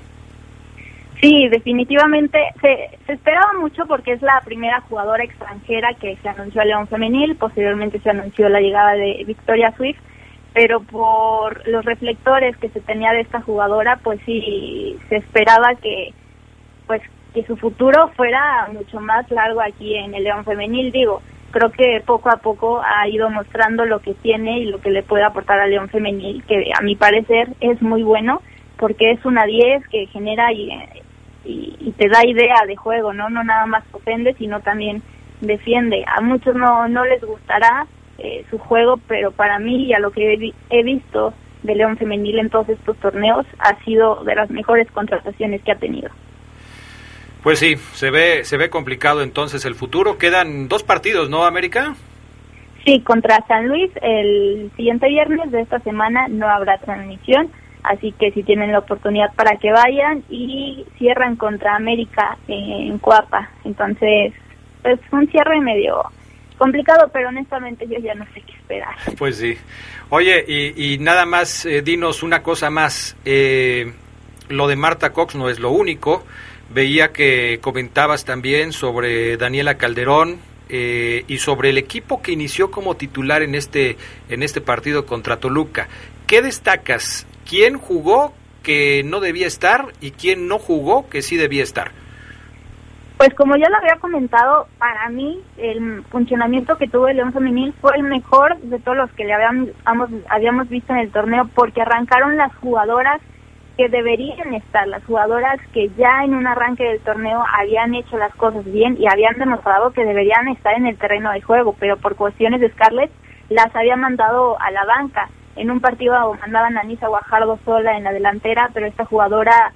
Sí, definitivamente. Se, se esperaba mucho porque es la primera jugadora extranjera que se anunció a León Femenil, posteriormente se anunció la llegada de Victoria Swift, pero por los reflectores que se tenía de esta jugadora, pues sí se esperaba que pues que su futuro fuera mucho más largo aquí en el León Femenil, digo, creo que poco a poco ha ido mostrando lo que tiene y lo que le puede aportar al León Femenil, que a mi parecer es muy bueno porque es una 10 que genera y, y, te da idea de juego, ¿no? No nada más ofende, sino también defiende. A muchos no, no les gustará eh, su juego, pero para mí y a lo que he, he visto de León Femenil en todos estos torneos, ha sido de las mejores contrataciones que ha tenido. Pues sí, se ve, se ve complicado entonces el futuro. Quedan dos partidos, ¿no, América? Sí, contra San Luis el siguiente viernes de esta semana no habrá transmisión, así que si tienen la oportunidad para que vayan y cierran contra América en Coapa. Entonces, es un cierre medio complicado, pero honestamente yo ya no sé qué esperar. Pues sí. Oye, y, y nada más, eh, dinos una cosa más. Eh, lo de Marta Cox no es lo único. Veía que comentabas también sobre Daniela Calderón eh, y sobre el equipo que inició como titular en este, en este partido contra Toluca. ¿Qué destacas? ¿Quién jugó que no debía estar y quién no jugó que sí debía estar? Pues como ya lo había comentado, para mí el funcionamiento que tuvo el León Femenil fue el mejor de todos los que le habíamos, habíamos visto en el torneo porque arrancaron las jugadoras que deberían estar, las jugadoras que ya en un arranque del torneo habían hecho las cosas bien y habían demostrado que deberían estar en el terreno de juego, pero por cuestiones de Scarlett las había mandado a la banca. En un partido mandaban a Nisa Guajardo sola en la delantera, pero esta jugadora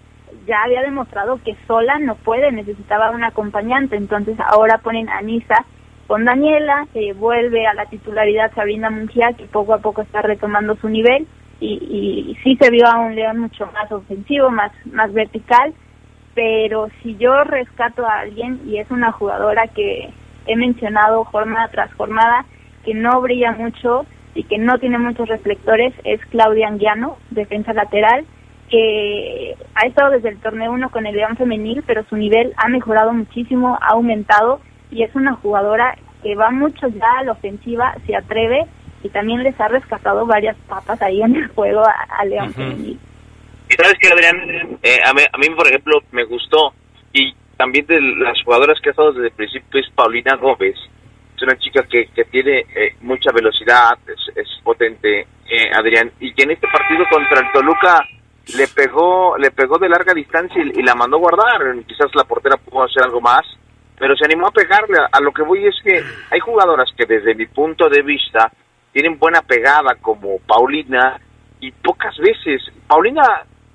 ya había demostrado que sola no puede, necesitaba un acompañante, entonces ahora ponen a Nisa con Daniela, que vuelve a la titularidad Sabrina Mungia, que poco a poco está retomando su nivel, y, y sí se vio a un León mucho más ofensivo, más, más vertical, pero si yo rescato a alguien, y es una jugadora que he mencionado jornada tras jornada, que no brilla mucho y que no tiene muchos reflectores, es Claudia Anguiano, defensa lateral, que ha estado desde el torneo 1 con el León Femenil, pero su nivel ha mejorado muchísimo, ha aumentado y es una jugadora que va mucho ya a la ofensiva, se atreve y también les ha rescatado varias papas ahí en el juego a, a León Femenil. Y sabes que, Adrián, eh, a, mí, a mí, por ejemplo, me gustó, y también de las jugadoras que ha estado desde el principio es Paulina Gómez. Es una chica que, que tiene eh, mucha velocidad, es, es potente, eh, Adrián, y que en este partido contra el Toluca le pegó le pegó de larga distancia y, la mandó guardar. Quizás la portera pudo hacer algo más, pero se animó a pegarle. A, lo que voy es que hay jugadoras que desde mi punto de vista tienen buena pegada, como Paulina, y pocas veces. Paulina,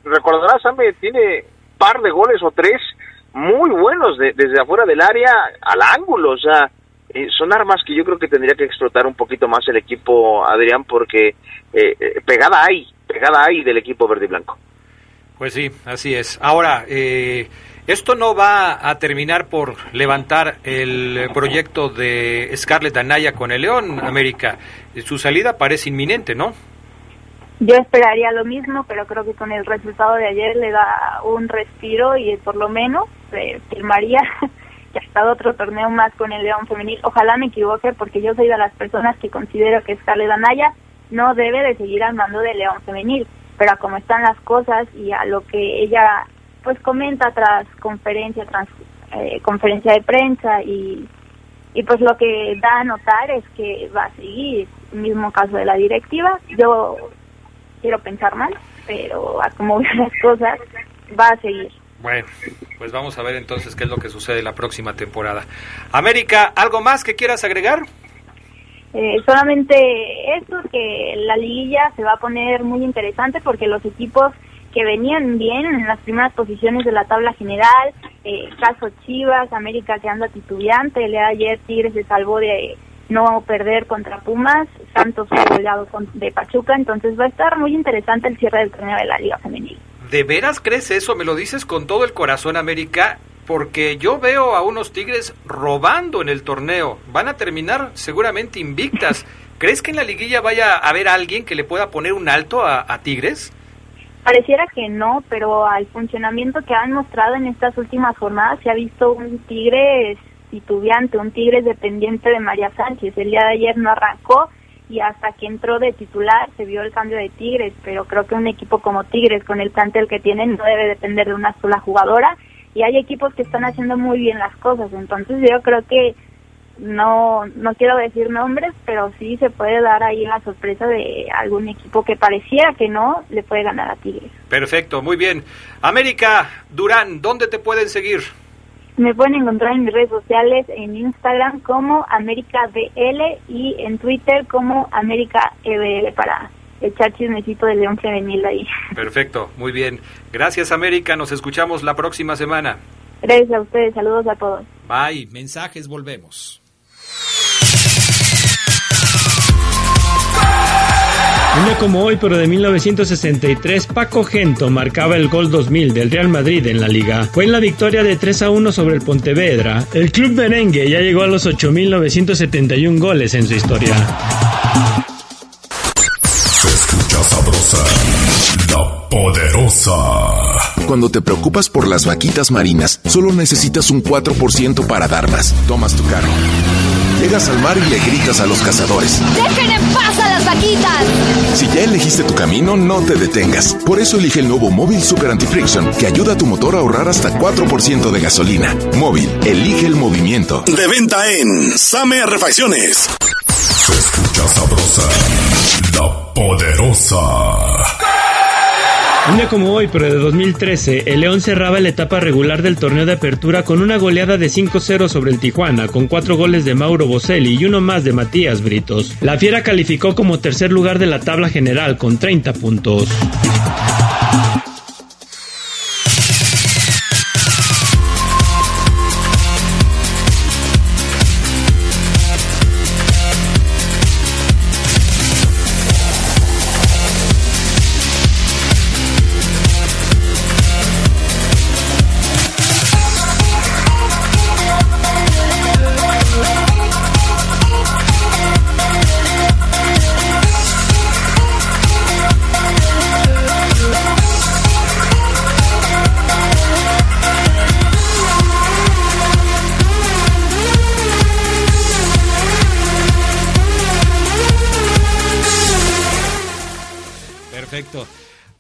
recordarás, Ame, tiene par de goles o tres muy buenos desde afuera del área al ángulo, o sea, eh, son armas que yo creo que tendría que explotar un poquito más el equipo Adrián porque eh, eh, pegada hay, pegada hay del equipo verde y blanco. Pues sí, así es. Ahora, esto no va a terminar por levantar el proyecto de Scarlett Anaya con el León América. Su salida parece inminente, ¿no? Yo esperaría lo mismo, pero creo que con el resultado de ayer le da un respiro y por lo menos se firmaría otro torneo más con el León Femenil. Ojalá me equivoque porque yo soy de las personas que considero que Scarlett Anaya no debe de seguir al mando del León Femenil, pero a como están las cosas y a lo que ella pues comenta tras conferencia, tras eh, conferencia de prensa y, y pues lo que da a notar es que va a seguir, el mismo caso de la directiva. Yo quiero pensar mal, pero a como ven las cosas, va a seguir. Bueno, pues vamos a ver entonces qué es lo que sucede la próxima temporada. América, ¿algo más que quieras agregar? Eh, solamente esto, que la liguilla se va a poner muy interesante porque los equipos que venían bien en las primeras posiciones de la tabla general, eh, caso Chivas, América que anda titubeante, el de ayer Tigres se salvó de no perder contra Pumas, Santos fue goleado de Pachuca, entonces va a estar muy interesante el cierre del torneo de la Liga Femenil. ¿De veras crees eso? ¿Me lo dices con todo el corazón, América? Porque yo veo a unos Tigres robando en el torneo. Van a terminar seguramente invictas. ¿Crees que en la liguilla vaya a haber alguien que le pueda poner un alto a, a Tigres? Pareciera que no, pero al funcionamiento que han mostrado en estas últimas jornadas se ha visto un Tigres titubeante, un Tigres dependiente de María Sánchez. El día de ayer no arrancó y hasta que entró de titular se vio el cambio de Tigres, pero creo que un equipo como Tigres, con el plantel que tienen, no debe depender de una sola jugadora y hay equipos que están haciendo muy bien las cosas. Entonces yo creo que no no quiero decir nombres, pero sí se puede dar ahí la sorpresa de algún equipo que pareciera que no le puede ganar a Tigres. Perfecto, muy bien. América Durán, ¿dónde te pueden seguir? Me pueden encontrar en mis redes sociales, en Instagram como AméricaBL y en Twitter como AméricaEBL para echar chismecito de León Femenil ahí. Perfecto, muy bien. Gracias América, nos escuchamos la próxima semana. Gracias a ustedes, saludos a todos. Bye, mensajes, volvemos. Un día como hoy, pero de 1963, Paco Gento marcaba el gol 2000 del Real Madrid en la liga. Fue en la victoria de 3 a 1 sobre el Pontevedra. El club merengue ya llegó a los 8.971 goles en su historia. Se escucha sabrosa, la poderosa. Cuando te preocupas por las vaquitas marinas, solo necesitas un 4% para dar más. Tomas tu carro Llegas al mar y le gritas a los cazadores. ¡Dejen en paz a las vaquitas! Si ya elegiste tu camino, no te detengas. Por eso elige el nuevo Móvil Super Anti-Friction, que ayuda a tu motor a ahorrar hasta 4% de gasolina. Móvil, elige el movimiento. De venta en Same Refacciones. Se escucha sabrosa, la poderosa. Un día como hoy, pero de 2013, el León cerraba la etapa regular del torneo de apertura con una goleada de 5-0 sobre el Tijuana, con cuatro goles de Mauro Boselli y uno más de Matías Britos. La Fiera calificó como tercer lugar de la tabla general con 30 puntos.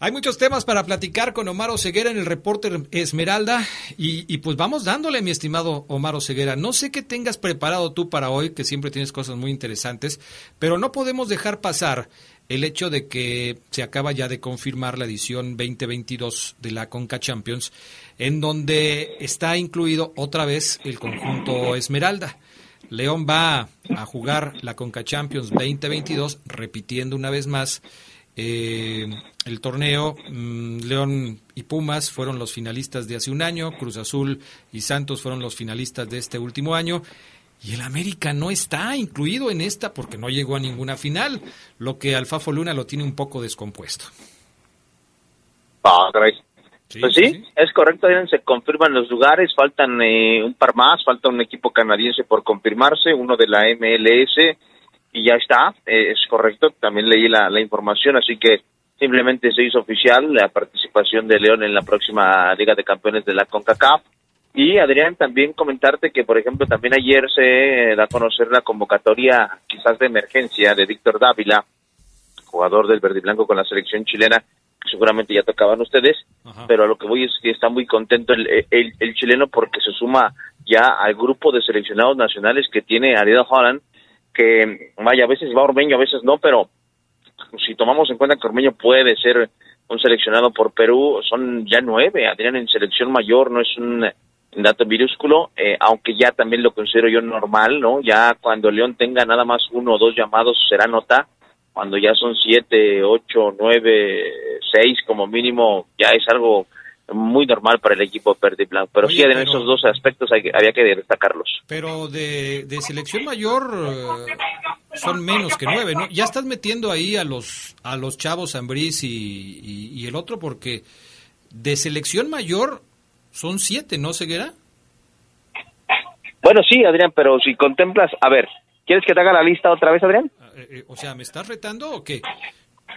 Muchos temas para platicar con Omar Ceguera en el reporter Esmeralda y, pues vamos dándole, mi estimado Omar Ceguera. No sé qué tengas preparado tú para hoy, que siempre tienes cosas muy interesantes, pero no podemos dejar pasar el hecho de que se acaba ya de confirmar la edición 2022 de la Conca Champions, en donde está incluido otra vez el conjunto Esmeralda. León va a jugar la Conca Champions 2022, repitiendo una vez más eh, el torneo. Mm, León y Pumas fueron los finalistas de hace un año, Cruz Azul y Santos fueron los finalistas de este último año. Y el América no está incluido en esta porque no llegó a ninguna final, lo que Alfafo Luna lo tiene un poco descompuesto. Ah, pues sí, es correcto, se confirman los lugares, faltan eh, un par más, falta un equipo canadiense por confirmarse, uno de la MLS, y ya está, eh, es correcto, también leí la, la información, así que simplemente se hizo oficial la participación de León en la próxima Liga de Campeones de la CONCACAF. Y Adrián, también comentarte que, por ejemplo, también ayer se da a conocer la convocatoria quizás de emergencia de Víctor Dávila, jugador del verde y blanco con la selección chilena, que seguramente ya tocaban ustedes, pero a lo que voy es que está muy contento el, el, el, chileno porque se suma ya al grupo de seleccionados nacionales que tiene Ariel Holland, que vaya, a veces va Ormeño, a veces no, pero si tomamos en cuenta que Ormeño puede ser un seleccionado por Perú, son ya nueve, Adrián en selección mayor, no es un dato virúsculo, eh, aunque ya también lo considero yo normal, ¿no? Ya cuando León tenga nada más uno o dos llamados será nota, cuando ya son siete, ocho, nueve, seis como mínimo, ya es algo muy normal para el equipo verde blanco. Pero sí, en esos dos aspectos hay, había que destacarlos. Pero de, de selección mayor eh, son menos que nueve, ¿no? Ya estás metiendo ahí a los a los chavos Ambriz y, y, el otro porque de selección mayor son siete, ¿no, Ceguera? Bueno, sí, Adrián, pero si contemplas, a ver, ¿quieres que te haga la lista otra vez, Adrián? Eh, eh, o sea, ¿me estás retando o qué?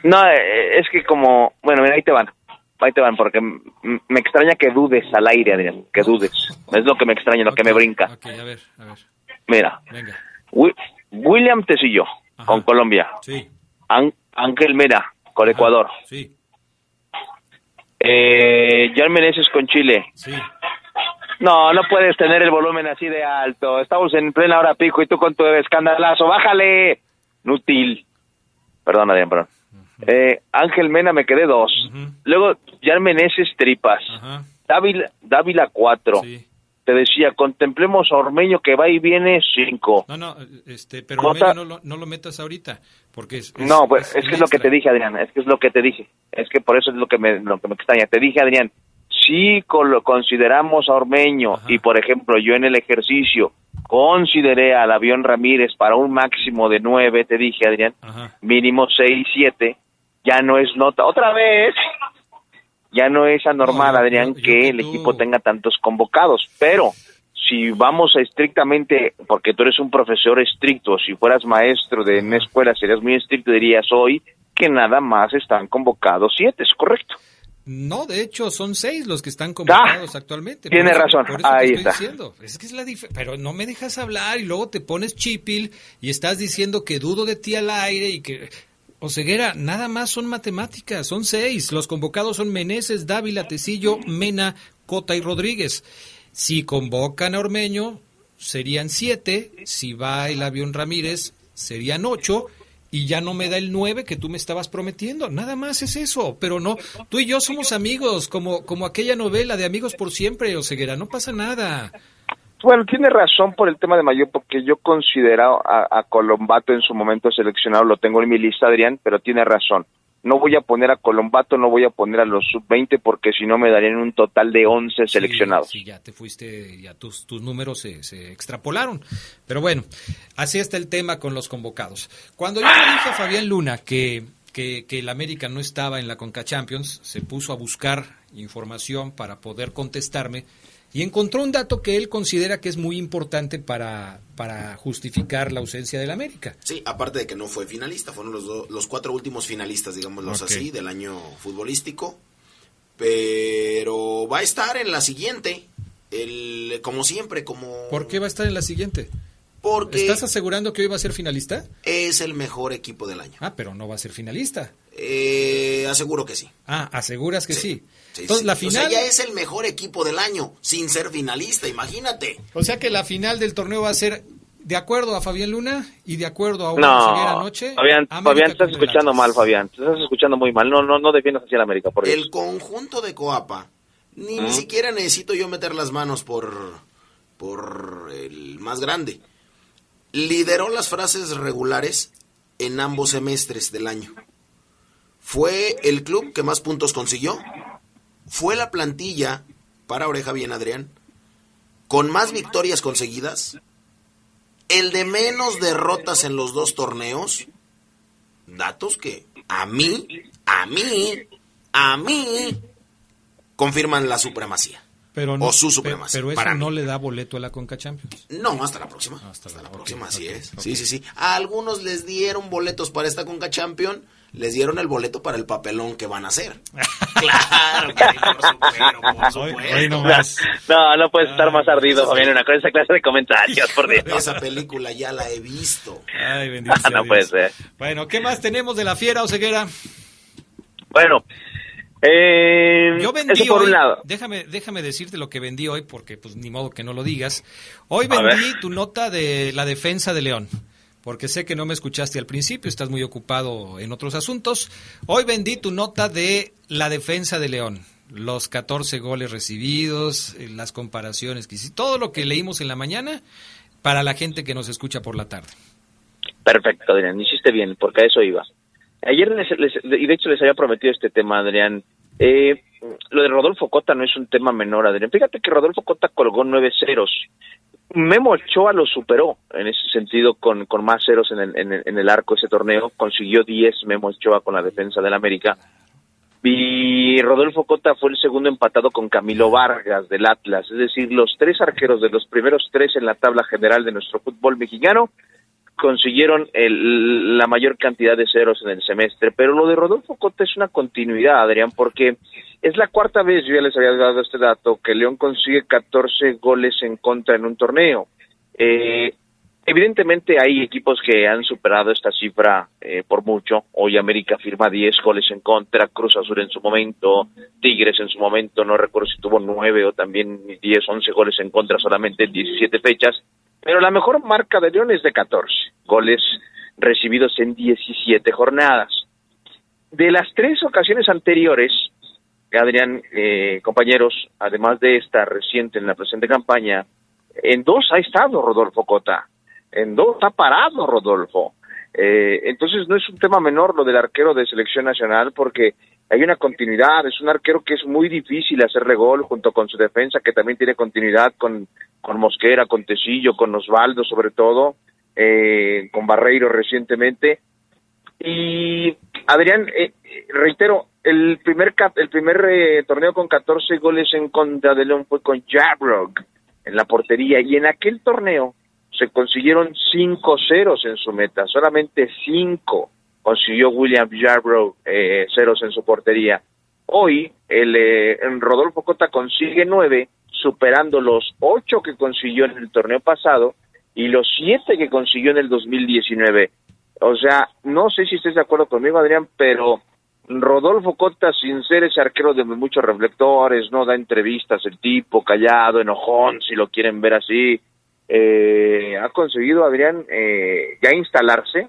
No, es que como, bueno, mira, ahí te van ahí te van, porque me extraña que dudes al aire, Adrián, que dudes. Es lo que me extraña, lo que me brinca. a ver, a ver. Mira, Venga. William Tecillo, con Colombia. Sí. Ángel Mera, con Ecuador. Sí. Eh, Jan Meneses con Chile. Sí. No, no puedes tener el volumen así de alto. Estamos en plena hora pico y tú con tu escandalazo. ¡Bájale! Inútil. Perdón, Adrián, perdón. Eh, Ángel Mena me quedé dos. Luego, Jan Meneses Tripas. Dávila, Dávila cuatro. Te decía, contemplemos a Ormeño que va y viene cinco. No, no, este, pero Ormeño no lo, no lo metas ahorita. Porque es, no, pues es, que es lo que te dije, Adrián. Es que es lo que te dije. Es que por eso es lo que me, lo que me extraña. Te dije, Adrián, si consideramos a Ormeño y, por ejemplo, yo en el ejercicio consideré al avión Ramírez para un máximo de nueve, te dije, Adrián, mínimo seis, siete, ya no es nota. Otra vez, ya no es anormal, Adrián, que el equipo tenga tantos convocados, pero si vamos a estrictamente, porque tú eres un profesor estricto, si fueras maestro de una escuela serías muy estricto, dirías hoy que nada más están convocados siete, ¿es correcto? No, de hecho son seis los que están convocados actualmente. Tiene razón, ahí está. Es que es la pero no me dejas hablar y luego te pones chipil y estás diciendo que dudo de ti al aire y que Oseguera, nada más son matemáticas, son seis. Los convocados son Meneses, Dávila, Tecillo, Mena, Cota y Rodríguez. Si convocan a Ormeño, serían siete. Si va el avión Ramírez, serían ocho. Y ya no me da el nueve que tú me estabas prometiendo. Nada más es eso. Pero no, tú y yo somos amigos, como, como aquella novela de Amigos por Siempre, Oseguera. No pasa nada. Bueno, tiene razón por el tema de Mayor, porque yo considero a, Colombato en su momento seleccionado, lo tengo en mi lista, Adrián, pero tiene razón. No voy a poner a Colombato, no voy a poner a los sub-20, porque si no me darían un total de 11 seleccionados. Sí, ya te fuiste, ya tus, tus números se, se, extrapolaron. Pero bueno, así está el tema con los convocados. Cuando yo le dije a Fabián Luna que, que, que el América no estaba en la Conca Champions, se puso a buscar información para poder contestarme y encontró un dato que él considera que es muy importante para, para justificar la ausencia del América. Sí, aparte de que no fue finalista, fueron los, los cuatro últimos finalistas, digámoslo así, del año futbolístico. Pero va a estar en la siguiente, el, como siempre, como... ¿Por qué va a estar en la siguiente? Porque ¿Estás asegurando que hoy va a ser finalista? Es el mejor equipo del año. Ah, pero no va a ser finalista. Eh, aseguro que sí. Ah, aseguras que sí. Entonces la final... O sea, ya es el mejor equipo del año, sin ser finalista, imagínate. O sea que la final del torneo va a ser de acuerdo a Fabián Luna y de acuerdo a una no, anoche. Fabián, Fabián estás escuchando mal, Fabián. estás escuchando muy mal. No, no, no defiendas así la América, por El conjunto de Coapa, ni, ni siquiera necesito yo meter las manos por, por el más grande. Lideró las frases regulares en ambos semestres del año fue el club que más puntos consiguió. Fue la plantilla, para oreja bien Adrián, con más victorias conseguidas. El de menos derrotas en los dos torneos. Datos que a mí, a mí, a mí, confirman la supremacía. Pero no, o su supremacía. Pero, eso no le da boleto a la Conca Champions. No, hasta la próxima. Hasta, la, próxima, así es. Sí, sí, sí. A algunos les dieron boletos para esta Conca Champions les dieron el boleto para el papelón que van a hacer. claro, por supuesto, No, no puedes estar más ardido, Fabián, con esa clase de comentarios, por Dios. Esa película ya la he visto. Ay, bendición. no puede ser. Bueno, ¿qué más tenemos de la fiera o ceguera? Bueno, eh, Yo vendí por un lado. Déjame, déjame decirte lo que vendí hoy, porque pues ni modo que no lo digas. Hoy vendí tu nota de la defensa de León porque sé que no me escuchaste al principio, estás muy ocupado en otros asuntos. Hoy vendí tu nota de la defensa de León, los 14 goles recibidos, eh, las comparaciones que hiciste, todo lo que leímos en la mañana para la gente que nos escucha por la tarde. Perfecto, Adrián, hiciste bien, porque a eso iba. Ayer, y de hecho les había prometido este tema, Adrián. Eh, lo de Rodolfo Cota no es un tema menor, Adrián. Fíjate que Rodolfo Cota colgó nueve ceros Memo Ochoa lo superó en ese sentido con, con más ceros en el, en, el, arco ese torneo, consiguió 10 Memo Ochoa con la defensa del América. Y Rodolfo Cota fue el segundo empatado con Camilo Vargas del Atlas, es decir, los tres arqueros de los primeros tres en la tabla general de nuestro fútbol mexicano consiguieron el, la mayor cantidad de ceros en el semestre. Pero lo de Rodolfo Cota es una continuidad, Adrián, porque es la cuarta vez, yo ya les había dado este dato, que León consigue 14 goles en contra en un torneo. Eh, evidentemente hay equipos que han superado esta cifra eh, por mucho. Hoy América firma 10 goles en contra, Cruz Azul en su momento, Tigres en su momento, no recuerdo si tuvo 9 o también 10, 11 goles en contra solamente en 17 fechas. Pero la mejor marca de León es de 14 goles recibidos en 17 jornadas. De las tres ocasiones anteriores, Adrián, eh, compañeros, además de esta reciente en la presente campaña, en dos ha estado Rodolfo Cota, en dos ha parado Rodolfo. Eh, entonces no es un tema menor lo del arquero de selección nacional porque hay una continuidad, es un arquero que es muy difícil hacerle gol junto con su defensa que también tiene continuidad con, con Mosquera, con Tecillo, con Osvaldo sobre todo, eh, con Barreiro recientemente. Y Adrián, eh, reitero, el primer el primer eh, torneo con 14 goles en contra de León fue con Jabrog en la portería y en aquel torneo se consiguieron cinco ceros en su meta, solamente cinco consiguió William Yarbrough eh, ceros en su portería. Hoy el eh, Rodolfo Cota consigue nueve, superando los ocho que consiguió en el torneo pasado y los siete que consiguió en el 2019. O sea, no sé si estés de acuerdo conmigo, Adrián, pero Rodolfo Cota, sin ser ese arquero de muchos reflectores, no da entrevistas el tipo, callado, enojón, si lo quieren ver así, eh, ha conseguido, Adrián, eh, ya instalarse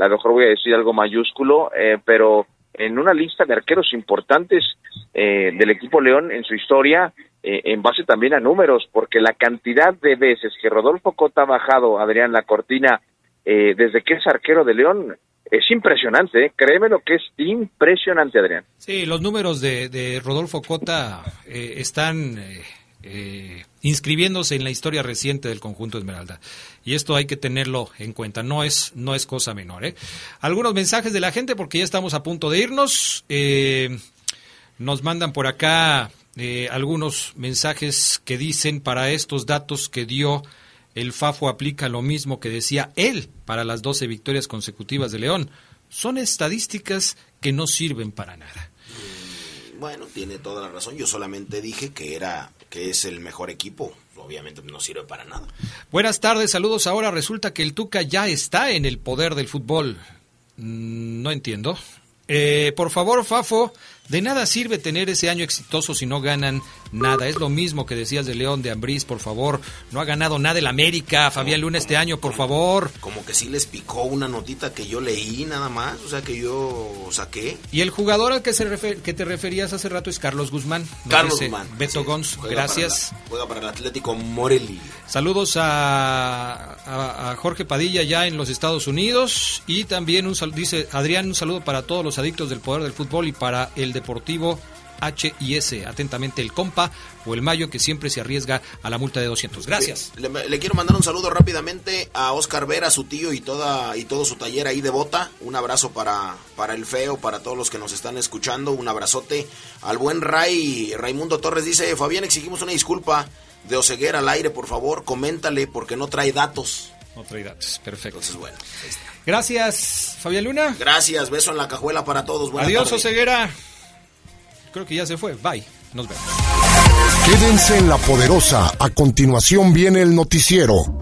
a lo mejor voy a decir algo mayúsculo, eh, pero en una lista de arqueros importantes eh, del equipo León en su historia, eh, en base también a números, porque la cantidad de veces que Rodolfo Cota ha bajado, Adrián, la cortina, desde que es arquero de León, es impresionante, créeme lo que es impresionante, Adrián. Sí, los números de, de Rodolfo Cota están eh, inscribiéndose en la historia reciente del conjunto Esmeralda. Y esto hay que tenerlo en cuenta, no es, no es cosa menor. ¿eh? Algunos mensajes de la gente porque ya estamos a punto de irnos. Eh, nos mandan por acá algunos mensajes que dicen para estos datos que dio el FAFO aplica lo mismo que decía él para las 12 victorias consecutivas de León. Son estadísticas que no sirven para nada. Bueno, tiene toda la razón. Yo solamente dije que era que es el mejor equipo. Obviamente no sirve para nada. Buenas tardes, saludos. Ahora resulta que el Tuca ya está en el poder del fútbol. Mm, no entiendo. Eh, por favor, Fafo, De nada sirve tener ese año exitoso si no ganan nada. Es lo mismo que decías de León de Ambrís, por favor. No ha ganado nada el América, Fabián Luna, este año, por favor. Como que sí les picó una notita que yo leí nada más, o sea, que yo saqué. Y el jugador al que, se que te referías hace rato es Carlos Guzmán. Carlos Guzmán. Beto Gons, gracias. juega para el Atlético Morelli. Saludos a, a, Jorge Padilla ya en los Estados Unidos. Y también un dice Adrián, un saludo para todos los adictos del poder del fútbol y para el Deportivo HIS. Atentamente el compa o el mayo que siempre se arriesga a la multa de 200. Gracias. Le, quiero mandar un saludo rápidamente a Oscar Vera, su tío y toda y todo su taller ahí de bota. Un abrazo para, para el feo, para todos los que nos están escuchando. Un abrazote al buen Ray. Raimundo Torres dice, Fabián, exigimos una disculpa de Oseguera al aire, por favor. Coméntale porque no trae datos. No trae datos, perfecto. Entonces, bueno. Gracias, Fabián Luna. Gracias, beso en la cajuela para todos. Adiós, Oseguera. Creo que ya se fue. Bye. Nos vemos. Quédense en la poderosa. A continuación viene el noticiero.